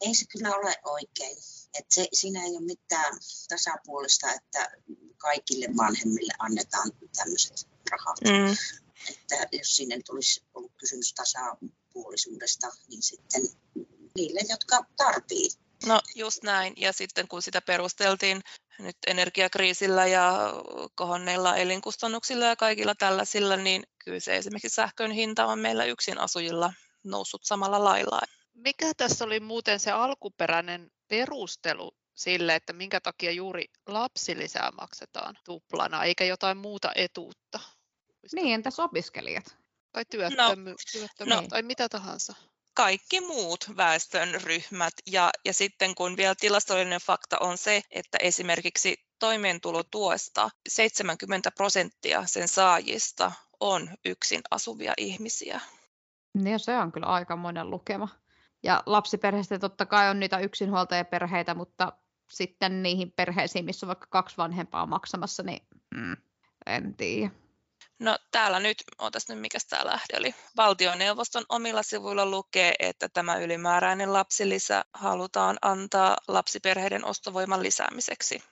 ei se kyllä ole oikein. Et se, siinä ei ole mitään tasapuolista, että kaikille vanhemmille annetaan tämmöiset rahat. Mm. Että jos sinne tulisi ollut kysymys tasapuolisuudesta, niin sitten niille, jotka tarvii. No just näin. Ja sitten kun sitä perusteltiin nyt energiakriisillä ja kohonneilla elinkustannuksilla ja kaikilla tällaisilla, niin kyllä se esimerkiksi sähkön hinta on meillä yksin asujilla noussut samalla lailla. Mikä tässä oli muuten se alkuperäinen perustelu sille, että minkä takia juuri lapsilisää maksetaan tuplana, eikä jotain muuta etuutta? Niin, entäs opiskelijat? Tai työttömy- no, työttömy- no, tai mitä tahansa kaikki muut väestön ryhmät. Ja, ja sitten kun vielä tilastollinen fakta on se, että esimerkiksi toimeentulotuesta 70 prosenttia sen saajista on yksin asuvia ihmisiä. Niin se on kyllä aika monen lukema. Ja lapsiperheistä totta kai on niitä yksinhuoltajaperheitä, mutta sitten niihin perheisiin, missä on vaikka kaksi vanhempaa maksamassa, niin mm, en tiedä. No täällä nyt, otas nyt mikä tämä lähde oli. Valtioneuvoston omilla sivuilla lukee, että tämä ylimääräinen lapsilisä halutaan antaa lapsiperheiden ostovoiman lisäämiseksi.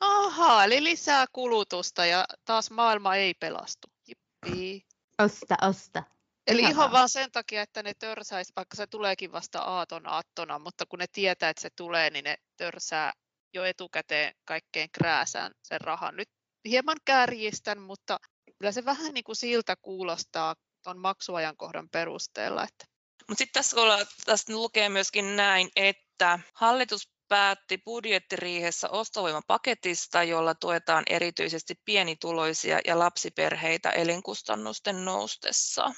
Aha, eli lisää kulutusta ja taas maailma ei pelastu. Jippii. Osta, osta. Eli ihan, ihan vaan sen takia, että ne törsäisi, vaikka se tuleekin vasta aaton aattona, mutta kun ne tietää, että se tulee, niin ne törsää jo etukäteen kaikkein krääsään sen rahan. Nyt hieman kärjistän, mutta kyllä se vähän niin kuin siltä kuulostaa tuon maksuajankohdan perusteella. Että. Mutta sitten tässä, tässä lukee myöskin näin, että hallitus päätti budjettiriihessä ostovoimapaketista, jolla tuetaan erityisesti pienituloisia ja lapsiperheitä elinkustannusten noustessa.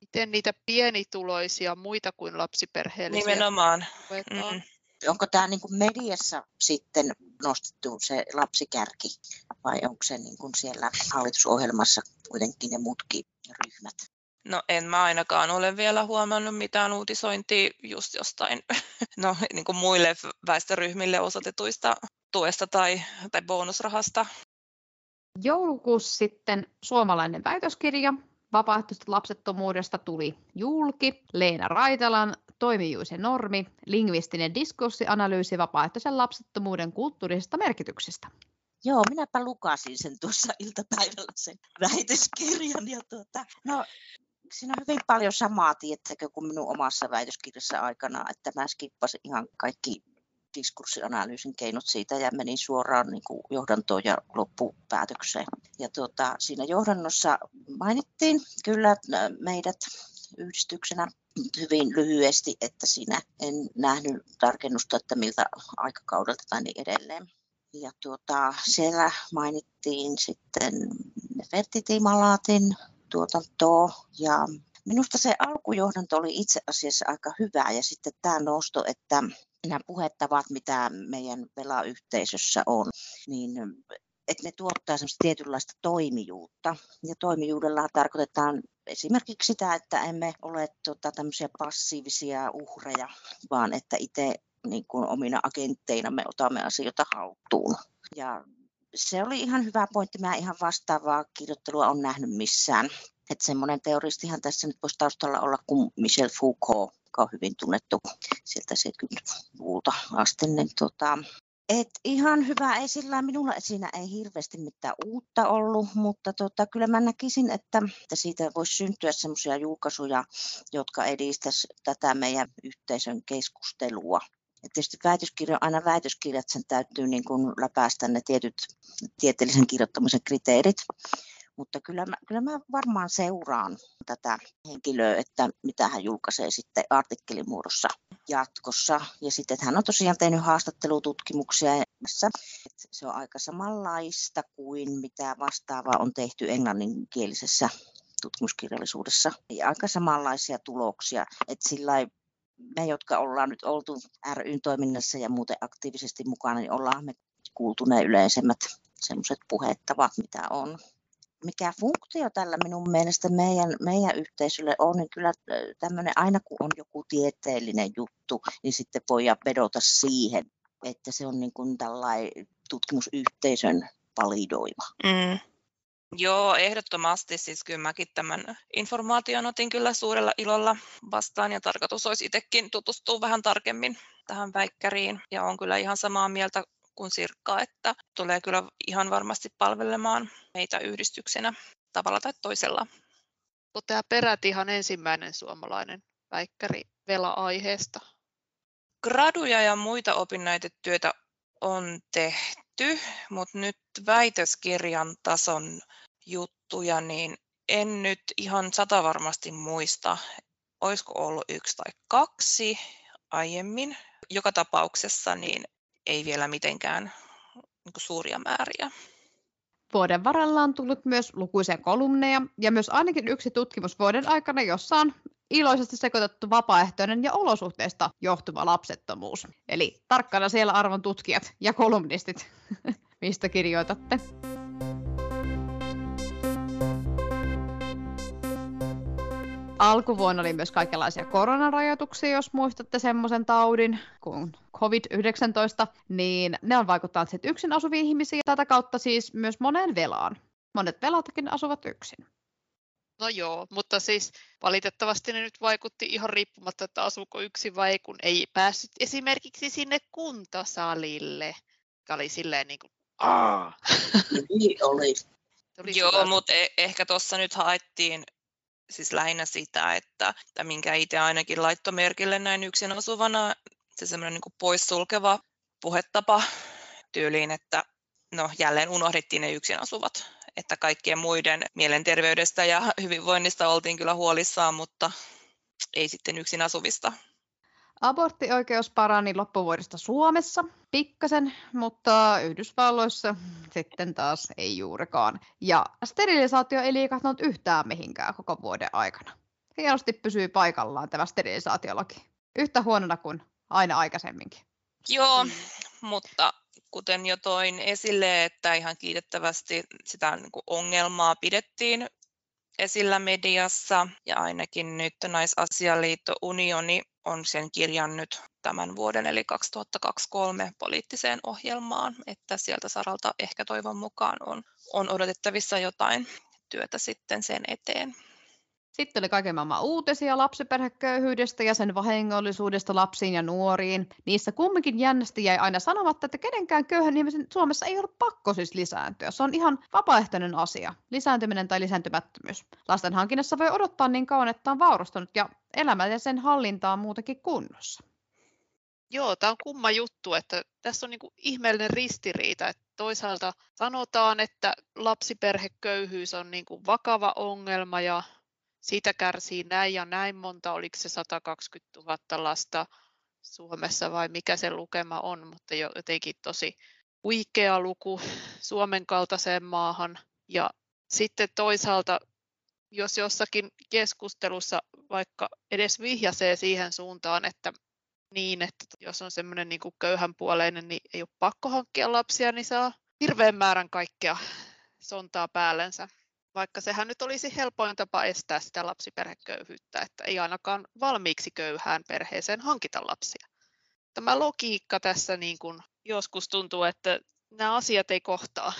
Miten niitä pienituloisia muita kuin lapsiperheellisiä Nimenomaan. Mm-hmm. Onko tämä niin mediassa sitten nostettu se lapsikärki vai onko se niin kuin siellä hallitusohjelmassa kuitenkin ne muutkin ryhmät? No en mä ainakaan ole vielä huomannut mitään uutisointia just jostain no, niin kuin muille väestöryhmille osoitetuista tuesta tai, tai bonusrahasta. Joulukuussa sitten suomalainen väitöskirja vapaaehtoisesta lapsettomuudesta tuli julki. Leena Raitalan toimijuus normi, lingvistinen diskurssianalyysi vapaaehtoisen lapsettomuuden kulttuurisesta merkityksestä. Joo, minäpä lukasin sen tuossa iltapäivällä sen väitöskirjan. Ja tuota, no, siinä on hyvin paljon samaa, tiettäkö, kuin minun omassa väitöskirjassa aikana, että mä skippasin ihan kaikki diskurssianalyysin keinot siitä ja menin suoraan niin kuin johdantoon ja loppupäätökseen. Ja tuota, siinä johdannossa mainittiin kyllä meidät yhdistyksenä hyvin lyhyesti, että siinä en nähnyt tarkennusta, että miltä aikakaudelta tai niin edelleen. Ja tuota, siellä mainittiin sitten Fertitimalaatin tuotantoa ja minusta se alkujohdanto oli itse asiassa aika hyvä ja sitten tämä nosto, että nämä puhettavat, mitä meidän velayhteisössä on, niin että ne tuottaa semmoista tietynlaista toimijuutta. Ja toimijuudella tarkoitetaan esimerkiksi sitä, että emme ole tota, tämmöisiä passiivisia uhreja, vaan että itse niin kuin omina agentteina me otamme asioita haltuun. Ja se oli ihan hyvä pointti. Mä ihan vastaavaa kirjoittelua on nähnyt missään. Että semmoinen teoristihan tässä nyt voisi taustalla olla kuin Michel Foucault, joka on hyvin tunnettu sieltä 70-luvulta asti. Niin tota, et ihan hyvä, ei sillä minulla siinä ei hirveästi mitään uutta ollut, mutta tota, kyllä mä näkisin, että, että siitä voisi syntyä sellaisia julkaisuja, jotka edistäisivät tätä meidän yhteisön keskustelua. Et tietysti väitöskirja aina väitöskirjat, sen täytyy niin kuin läpäistä ne tietyt tieteellisen kirjoittamisen kriteerit. Mutta kyllä mä, kyllä mä varmaan seuraan tätä henkilöä, että mitä hän julkaisee sitten artikkelimuodossa jatkossa. Ja sitten että hän on tosiaan tehnyt haastattelututkimuksia, se on aika samanlaista kuin mitä vastaavaa on tehty englanninkielisessä tutkimuskirjallisuudessa. Ja aika samanlaisia tuloksia. Että sillä me, jotka ollaan nyt oltu ryn toiminnassa ja muuten aktiivisesti mukana, niin ollaan me kuultu ne yleisemmät sellaiset puhettavat, mitä on. Mikä funktio tällä minun mielestä meidän, meidän yhteisölle on, niin kyllä tämmöinen aina kun on joku tieteellinen juttu, niin sitten voidaan vedota siihen, että se on niin kuin tutkimusyhteisön validoiva. Mm. Joo, ehdottomasti. Siis kyllä mäkin tämän informaation otin kyllä suurella ilolla vastaan ja tarkoitus olisi itsekin tutustua vähän tarkemmin tähän väikkäriin ja on kyllä ihan samaa mieltä kuin Sirkka, että tulee kyllä ihan varmasti palvelemaan meitä yhdistyksenä tavalla tai toisella. Tämä peräti ihan ensimmäinen suomalainen väikkäri vela-aiheesta. Graduja ja muita opinnäytetyötä on tehty, mutta nyt väitöskirjan tason juttuja, niin en nyt ihan sata varmasti muista, olisiko ollut yksi tai kaksi aiemmin. Joka tapauksessa niin ei vielä mitenkään niin suuria määriä. Vuoden varrella on tullut myös lukuisia kolumneja ja myös ainakin yksi tutkimus vuoden aikana, jossa on iloisesti sekoitettu vapaaehtoinen ja olosuhteista johtuva lapsettomuus. Eli tarkkana siellä arvon tutkijat ja kolumnistit, mistä kirjoitatte. Alkuvuonna oli myös kaikenlaisia koronarajoituksia, jos muistatte semmoisen taudin kuin COVID-19, niin ne on vaikuttanut sitten yksin asuviin ihmisiin. Tätä kautta siis myös moneen velaan. Monet velatkin asuvat yksin. No joo, mutta siis valitettavasti ne nyt vaikutti ihan riippumatta, että asuuko yksin vai ei, kun ei päässyt esimerkiksi sinne kuntosalille. Joka oli silleen niin kuin, aah. Niin oli. Joo, mutta e- ehkä tuossa nyt haettiin siis lähinnä sitä, että, että minkä itse ainakin laittoi merkille näin yksin asuvana, se semmoinen niin poissulkeva puhetapa tyyliin, että no jälleen unohdettiin ne yksin asuvat, että kaikkien muiden mielenterveydestä ja hyvinvoinnista oltiin kyllä huolissaan, mutta ei sitten yksin asuvista. Aborttioikeus parani loppuvuodesta Suomessa pikkasen, mutta Yhdysvalloissa sitten taas ei juurikaan. Ja sterilisaatio ei liikahtanut yhtään mihinkään koko vuoden aikana. Hienosti pysyy paikallaan tämä sterilisaatiolaki. Yhtä huonona kuin aina aikaisemminkin. Joo, mm. mutta kuten jo toin esille, että ihan kiitettävästi sitä niin ongelmaa pidettiin esillä mediassa ja ainakin nyt Naisasialiitto Unioni on sen kirjannut tämän vuoden eli 2023 poliittiseen ohjelmaan, että sieltä saralta ehkä toivon mukaan on, on odotettavissa jotain työtä sitten sen eteen. Sitten oli kaiken maailman uutisia lapsiperheköyhyydestä ja sen vahingollisuudesta lapsiin ja nuoriin. Niissä kumminkin jännästi jäi aina sanomatta, että kenenkään köyhän ihmisen Suomessa ei ole pakko siis lisääntyä. Se on ihan vapaaehtoinen asia, lisääntyminen tai lisääntymättömyys. Lasten hankinnassa voi odottaa niin kauan, että on vaurastunut ja elämä ja sen hallinta on muutenkin kunnossa. Joo, tämä on kumma juttu, että tässä on niin ihmeellinen ristiriita, että toisaalta sanotaan, että lapsiperheköyhyys on niin vakava ongelma ja siitä kärsii näin ja näin monta, oliko se 120 000 lasta Suomessa vai mikä se lukema on, mutta jotenkin tosi huikea luku Suomen kaltaiseen maahan. Ja sitten toisaalta, jos jossakin keskustelussa vaikka edes vihjasee siihen suuntaan, että niin, että jos on semmoinen niin köyhänpuoleinen, niin ei ole pakko hankkia lapsia, niin saa hirveän määrän kaikkea sontaa päällensä vaikka sehän nyt olisi helpoin tapa estää sitä lapsiperheköyhyyttä, että ei ainakaan valmiiksi köyhään perheeseen hankita lapsia. Tämä logiikka tässä niin kuin joskus tuntuu, että nämä asiat ei kohtaa.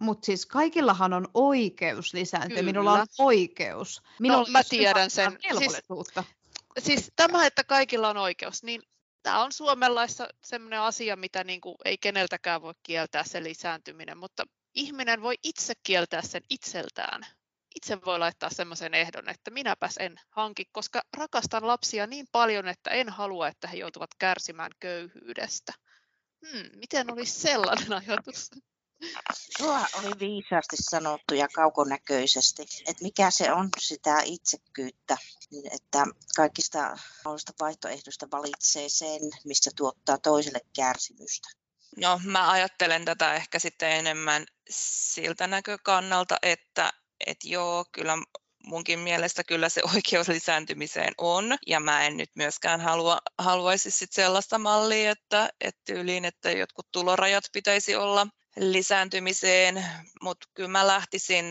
Mutta siis kaikillahan on oikeus lisääntyä. Minulla on oikeus. Minulla no, mä tiedän sen. Siis, siis tämä, että kaikilla on oikeus, niin tämä on Suomenlaissa sellainen asia, mitä niin kuin ei keneltäkään voi kieltää se lisääntyminen, mutta ihminen voi itse kieltää sen itseltään. Itse voi laittaa sellaisen ehdon, että minäpäs en hanki, koska rakastan lapsia niin paljon, että en halua, että he joutuvat kärsimään köyhyydestä. Hmm, miten olisi sellainen ajatus? Tuo oli viisaasti sanottu ja kaukonäköisesti, että mikä se on sitä itsekkyyttä, että kaikista vaihtoehdoista valitsee sen, missä tuottaa toiselle kärsimystä. No, mä ajattelen tätä ehkä sitten enemmän siltä näkökannalta, että et joo, kyllä munkin mielestä kyllä se oikeus lisääntymiseen on, ja mä en nyt myöskään halua, haluaisi sit sellaista mallia, että, että yliin, että jotkut tulorajat pitäisi olla lisääntymiseen, mutta kyllä mä lähtisin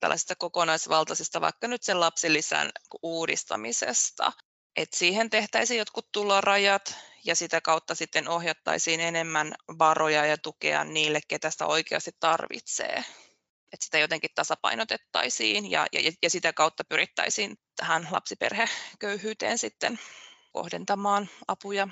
tällaisesta kokonaisvaltaisesta, vaikka nyt sen lapsilisän uudistamisesta, että siihen tehtäisiin jotkut tulorajat ja sitä kautta sitten ohjattaisiin enemmän varoja ja tukea niille, ketä sitä oikeasti tarvitsee. Että sitä jotenkin tasapainotettaisiin ja, ja, ja sitä kautta pyrittäisiin tähän lapsiperheköyhyyteen sitten kohdentamaan apuja.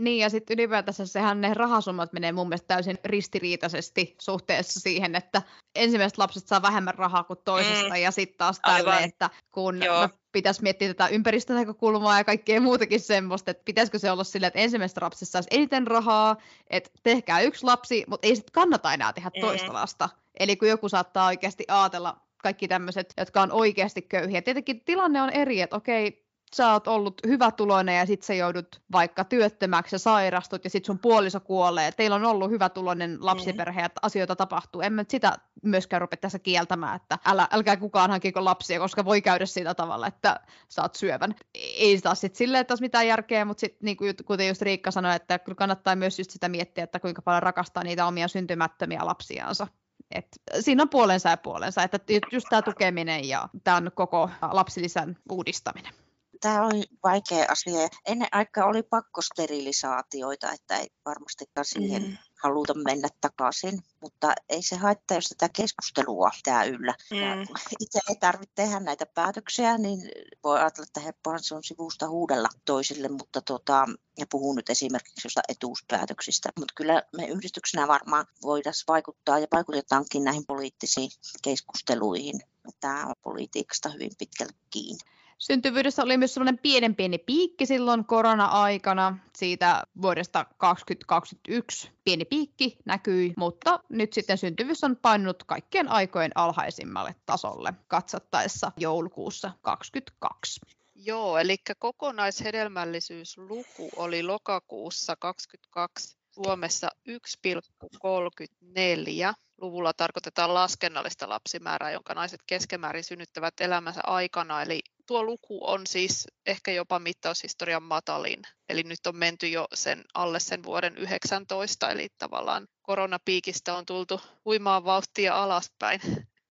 Niin, ja sitten ylipäätänsä sehän ne rahasummat menee mun mielestä täysin ristiriitaisesti suhteessa siihen, että ensimmäisestä lapsesta saa vähemmän rahaa kuin toisesta, mm. ja sitten taas tälle, että kun no, pitäisi miettiä tätä ympäristönäkökulmaa ja kaikkea muutakin semmoista, että pitäisikö se olla sillä, että ensimmäisestä lapsesta saisi eniten rahaa, että tehkää yksi lapsi, mutta ei sitten kannata enää tehdä mm. toista lasta. Eli kun joku saattaa oikeasti ajatella kaikki tämmöiset, jotka on oikeasti köyhiä. Tietenkin tilanne on eri, että okei, sä oot ollut hyvä tuloinen ja sit sä joudut vaikka työttömäksi ja sairastut ja sit sun puoliso kuolee. Teillä on ollut hyvä tuloinen lapsiperhe ja asioita tapahtuu. En mä sitä myöskään rupea tässä kieltämään, että älä, älkää kukaan hankiko lapsia, koska voi käydä sillä tavalla, että saat syövän. Ei taas sit silleen, että olisi mitään järkeä, mutta sit, niin kuin, kuten just Riikka sanoi, että kyllä kannattaa myös just sitä miettiä, että kuinka paljon rakastaa niitä omia syntymättömiä lapsiansa. Et siinä on puolensa ja puolensa, että just tämä tukeminen ja tämä koko lapsilisän uudistaminen tämä on vaikea asia. Ennen aikaa oli pakkosterilisaatioita, että ei varmastikaan siihen mm. haluta mennä takaisin, mutta ei se haittaa, jos tätä keskustelua pitää yllä. Mm. itse ei tarvitse tehdä näitä päätöksiä, niin voi ajatella, että helppohan se on sivusta huudella toisille, mutta tota, ja puhun nyt esimerkiksi jostain etuuspäätöksistä, mutta kyllä me yhdistyksenä varmaan voidaan vaikuttaa ja vaikutetaankin näihin poliittisiin keskusteluihin. Tämä on politiikasta hyvin pitkälle kiinni. Syntyvyydessä oli myös sellainen pienen pieni piikki silloin korona-aikana. Siitä vuodesta 2021 pieni piikki näkyi, mutta nyt sitten syntyvyys on painunut kaikkien aikojen alhaisimmalle tasolle katsottaessa joulukuussa 2022. Joo, eli kokonaishedelmällisyysluku oli lokakuussa 2022 Suomessa 1,34. Luvulla tarkoitetaan laskennallista lapsimäärää, jonka naiset keskimäärin synnyttävät elämänsä aikana. Eli tuo luku on siis ehkä jopa mittaushistorian matalin. Eli nyt on menty jo sen alle sen vuoden 19, eli tavallaan koronapiikistä on tultu huimaan vauhtia alaspäin.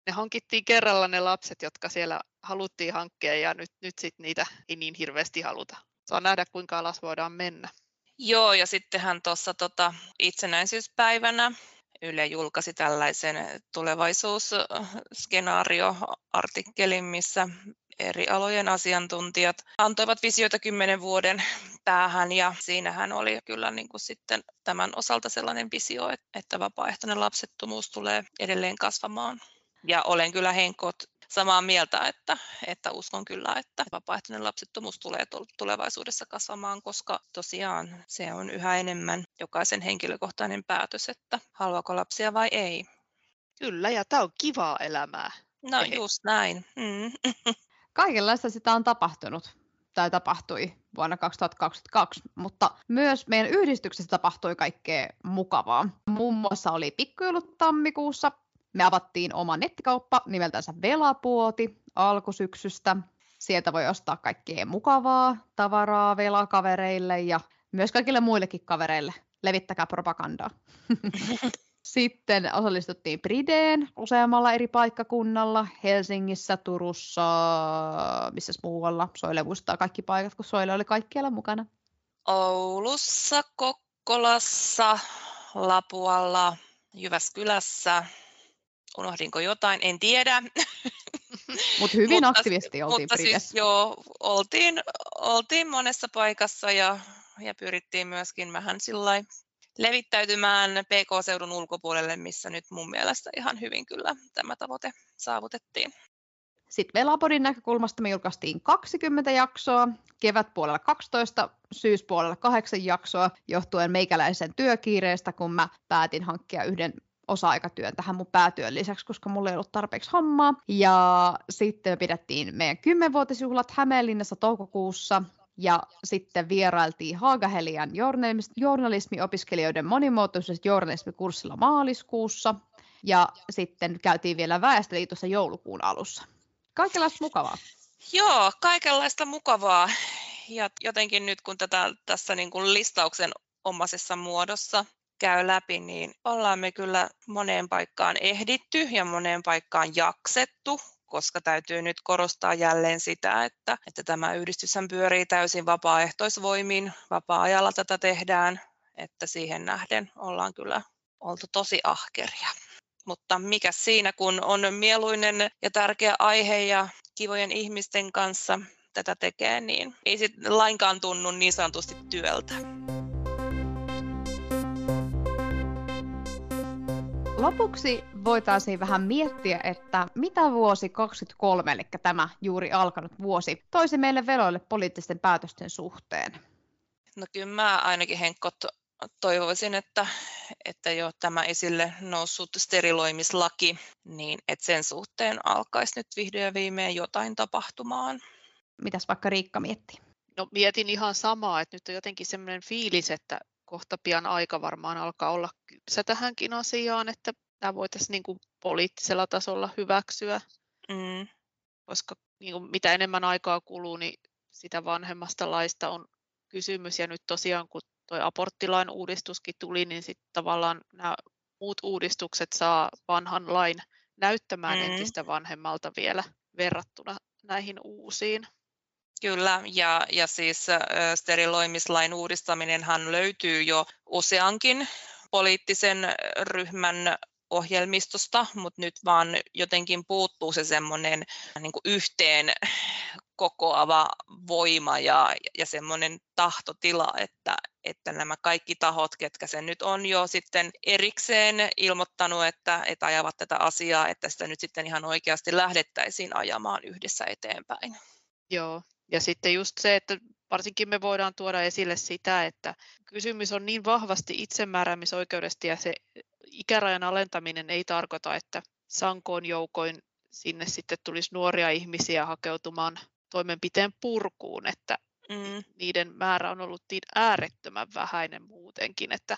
Ne hankittiin kerralla ne lapset, jotka siellä haluttiin hankkia ja nyt, nyt sit niitä ei niin hirveästi haluta. Saa nähdä, kuinka alas voidaan mennä. Joo, ja sittenhän tuossa tota, itsenäisyyspäivänä Yle julkaisi tällaisen tulevaisuusskenaario-artikkelin, missä eri alojen asiantuntijat antoivat visioita kymmenen vuoden päähän ja siinähän oli kyllä niin kuin sitten tämän osalta sellainen visio, että vapaaehtoinen lapsettomuus tulee edelleen kasvamaan. Ja olen kyllä Henkot samaa mieltä, että, että uskon kyllä, että vapaaehtoinen lapsettomuus tulee tulevaisuudessa kasvamaan, koska tosiaan se on yhä enemmän jokaisen henkilökohtainen päätös, että haluaako lapsia vai ei. Kyllä, ja tämä on kivaa elämää. No Ei. just näin. Mm. Kaikenlaista sitä on tapahtunut tai tapahtui vuonna 2022, mutta myös meidän yhdistyksessä tapahtui kaikkea mukavaa. Muun muassa oli pikkujoulut tammikuussa, me avattiin oma nettikauppa nimeltänsä Velapuoti alkusyksystä. Sieltä voi ostaa kaikkea mukavaa tavaraa velakavereille ja myös kaikille muillekin kavereille. Levittäkää propagandaa. Sitten osallistuttiin Brideen useammalla eri paikkakunnalla, Helsingissä, Turussa, missä muualla. Soile muistaa kaikki paikat, kun Soile oli kaikkialla mukana. Oulussa, Kokkolassa, Lapualla, Jyväskylässä, unohdinko jotain, en tiedä. Mut hyvin mutta, aktiivisesti oltiin mutta siis, joo, oltiin, oltiin monessa paikassa ja, ja pyrittiin myöskin vähän levittäytymään PK-seudun ulkopuolelle, missä nyt mun mielestä ihan hyvin kyllä tämä tavoite saavutettiin. Sitten Velapodin näkökulmasta me julkaistiin 20 jaksoa, kevätpuolella 12, syyspuolella 8 jaksoa, johtuen meikäläisen työkiireestä, kun mä päätin hankkia yhden osa-aikatyön tähän mun päätyön lisäksi, koska mulla ei ollut tarpeeksi hommaa. Ja sitten me pidettiin meidän kymmenvuotisjuhlat Hämeenlinnassa toukokuussa, ja sitten vierailtiin Haagahelian journalismiopiskelijoiden monimuotoisessa journalismikurssilla maaliskuussa, ja sitten käytiin vielä Väestöliitossa joulukuun alussa. Kaikenlaista mukavaa. Joo, kaikenlaista mukavaa. Ja jotenkin nyt kun tätä tässä niin kuin listauksen omaisessa muodossa käy läpi, niin ollaan me kyllä moneen paikkaan ehditty ja moneen paikkaan jaksettu, koska täytyy nyt korostaa jälleen sitä, että, että tämä yhdistyshän pyörii täysin vapaaehtoisvoimin, vapaa-ajalla tätä tehdään, että siihen nähden ollaan kyllä oltu tosi ahkeria. Mutta mikä siinä, kun on mieluinen ja tärkeä aihe ja kivojen ihmisten kanssa tätä tekee, niin ei sitten lainkaan tunnu niin sanotusti työltä. Lopuksi voitaisiin vähän miettiä, että mitä vuosi 2023, eli tämä juuri alkanut vuosi, toisi meille veloille poliittisten päätösten suhteen? No kyllä mä ainakin Henkko toivoisin, että, että jo tämä esille noussut steriloimislaki, niin että sen suhteen alkaisi nyt vihdoin ja viimein jotain tapahtumaan. Mitäs vaikka Riikka miettii? No mietin ihan samaa, että nyt on jotenkin sellainen fiilis, että kohta pian aika varmaan alkaa olla kypsä tähänkin asiaan, että tämä voitaisiin niin kuin poliittisella tasolla hyväksyä, mm. koska niin kuin mitä enemmän aikaa kuluu, niin sitä vanhemmasta laista on kysymys. Ja nyt tosiaan, kun tuo aborttilain uudistuskin tuli, niin sitten tavallaan nämä muut uudistukset saa vanhan lain näyttämään mm. entistä vanhemmalta vielä verrattuna näihin uusiin. Kyllä, ja, ja siis steriloimislain uudistaminenhan löytyy jo useankin poliittisen ryhmän ohjelmistosta, mutta nyt vaan jotenkin puuttuu se semmoinen niin yhteen kokoava voima ja, ja semmoinen tahtotila, että, että nämä kaikki tahot, ketkä sen nyt on jo sitten erikseen ilmoittanut, että, että ajavat tätä asiaa, että sitä nyt sitten ihan oikeasti lähdettäisiin ajamaan yhdessä eteenpäin. Joo, ja sitten just se, että varsinkin me voidaan tuoda esille sitä, että kysymys on niin vahvasti itsemääräämisoikeudesta ja se ikärajan alentaminen ei tarkoita, että sankoon joukoin sinne sitten tulisi nuoria ihmisiä hakeutumaan toimenpiteen purkuun, että mm. niiden määrä on ollut niin äärettömän vähäinen muutenkin, että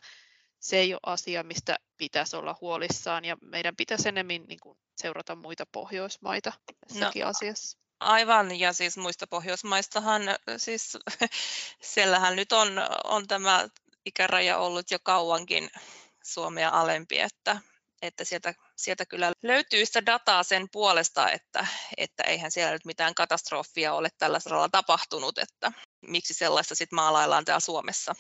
se ei ole asia, mistä pitäisi olla huolissaan ja meidän pitäisi enemmän niin kuin seurata muita Pohjoismaita tässäkin no, asiassa. Aivan, ja siis muista Pohjoismaistahan, siis siellähän nyt on, on tämä ikäraja ollut jo kauankin Suomea alempi, että, että sieltä, sieltä kyllä löytyy sitä dataa sen puolesta, että, että eihän siellä nyt mitään katastrofia ole tällä saralla tapahtunut, että miksi sellaista sitten maalaillaan täällä Suomessa.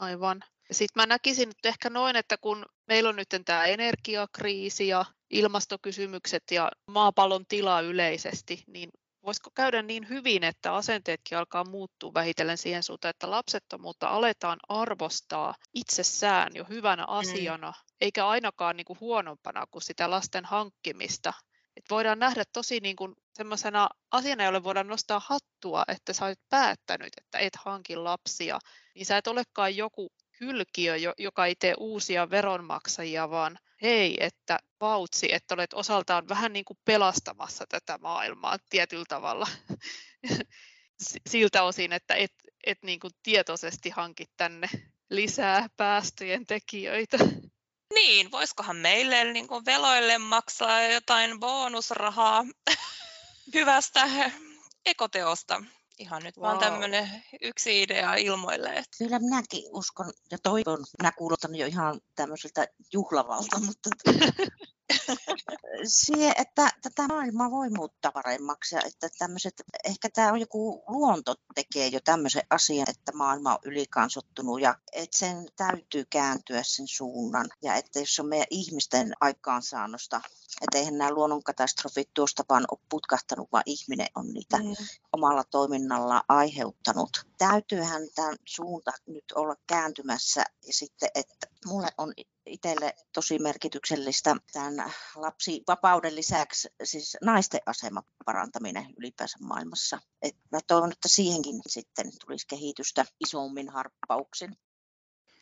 Aivan. Sitten mä näkisin nyt ehkä noin, että kun meillä on nyt tämä energiakriisi ja ilmastokysymykset ja maapallon tila yleisesti, niin voisiko käydä niin hyvin, että asenteetkin alkaa muuttua vähitellen siihen suuntaan, että lapsettomuutta aletaan arvostaa itsessään jo hyvänä mm. asiana, mm. eikä ainakaan niin kuin huonompana kuin sitä lasten hankkimista. Et voidaan nähdä tosi niin kuin sellaisena asiana, jolle voidaan nostaa hattua, että sä olet päättänyt, että et hanki lapsia, niin sä et olekaan joku hylkiö, joka ei tee uusia veronmaksajia, vaan hei, että vautsi, että olet osaltaan vähän niin kuin pelastamassa tätä maailmaa tietyllä tavalla siltä osin, että et, et niin kuin tietoisesti hankit tänne lisää päästöjen tekijöitä. Niin, voisikohan meille niin kuin veloille maksaa jotain bonusrahaa hyvästä ekoteosta? Ihan nyt wow. vaan tämmöinen yksi idea ilmoille. Että... Kyllä minäkin uskon ja toivon. Minä kuulotan jo ihan tämmöiseltä juhlavalta, mutta siihen, että tätä maailmaa voi muuttaa paremmaksi ja että tämmöiset, ehkä tämä on joku luonto tekee jo tämmöisen asian, että maailma on ylikansottunut ja että sen täytyy kääntyä sen suunnan ja että jos on meidän ihmisten aikaansaannosta, että eihän nämä luonnonkatastrofit tuosta vaan ole putkahtanut, vaan ihminen on niitä mm. omalla toiminnalla aiheuttanut. Täytyyhän tämän suunta nyt olla kääntymässä ja sitten, että mulle on itselle tosi merkityksellistä tämän lapsivapauden lisäksi siis naisten aseman parantaminen ylipäänsä maailmassa. Et mä toivon, että siihenkin sitten tulisi kehitystä isommin harppauksin.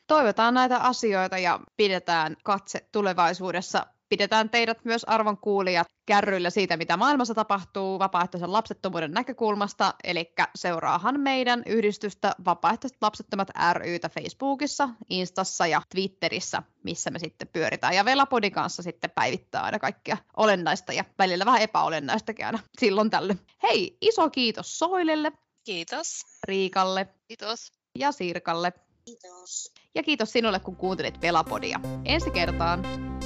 Toivotaan näitä asioita ja pidetään katse tulevaisuudessa pidetään teidät myös arvon kuulijat kärryillä siitä, mitä maailmassa tapahtuu vapaaehtoisen lapsettomuuden näkökulmasta, eli seuraahan meidän yhdistystä Vapaaehtoiset lapsettomat rytä Facebookissa, Instassa ja Twitterissä, missä me sitten pyöritään. Ja Velapodin kanssa sitten päivittää aina kaikkia olennaista ja välillä vähän epäolennaistakin aina silloin tällöin. Hei, iso kiitos Soilelle. Kiitos. Riikalle. Kiitos. Ja Sirkalle. Kiitos. Ja kiitos sinulle, kun kuuntelit Velapodia. Ensi kertaan!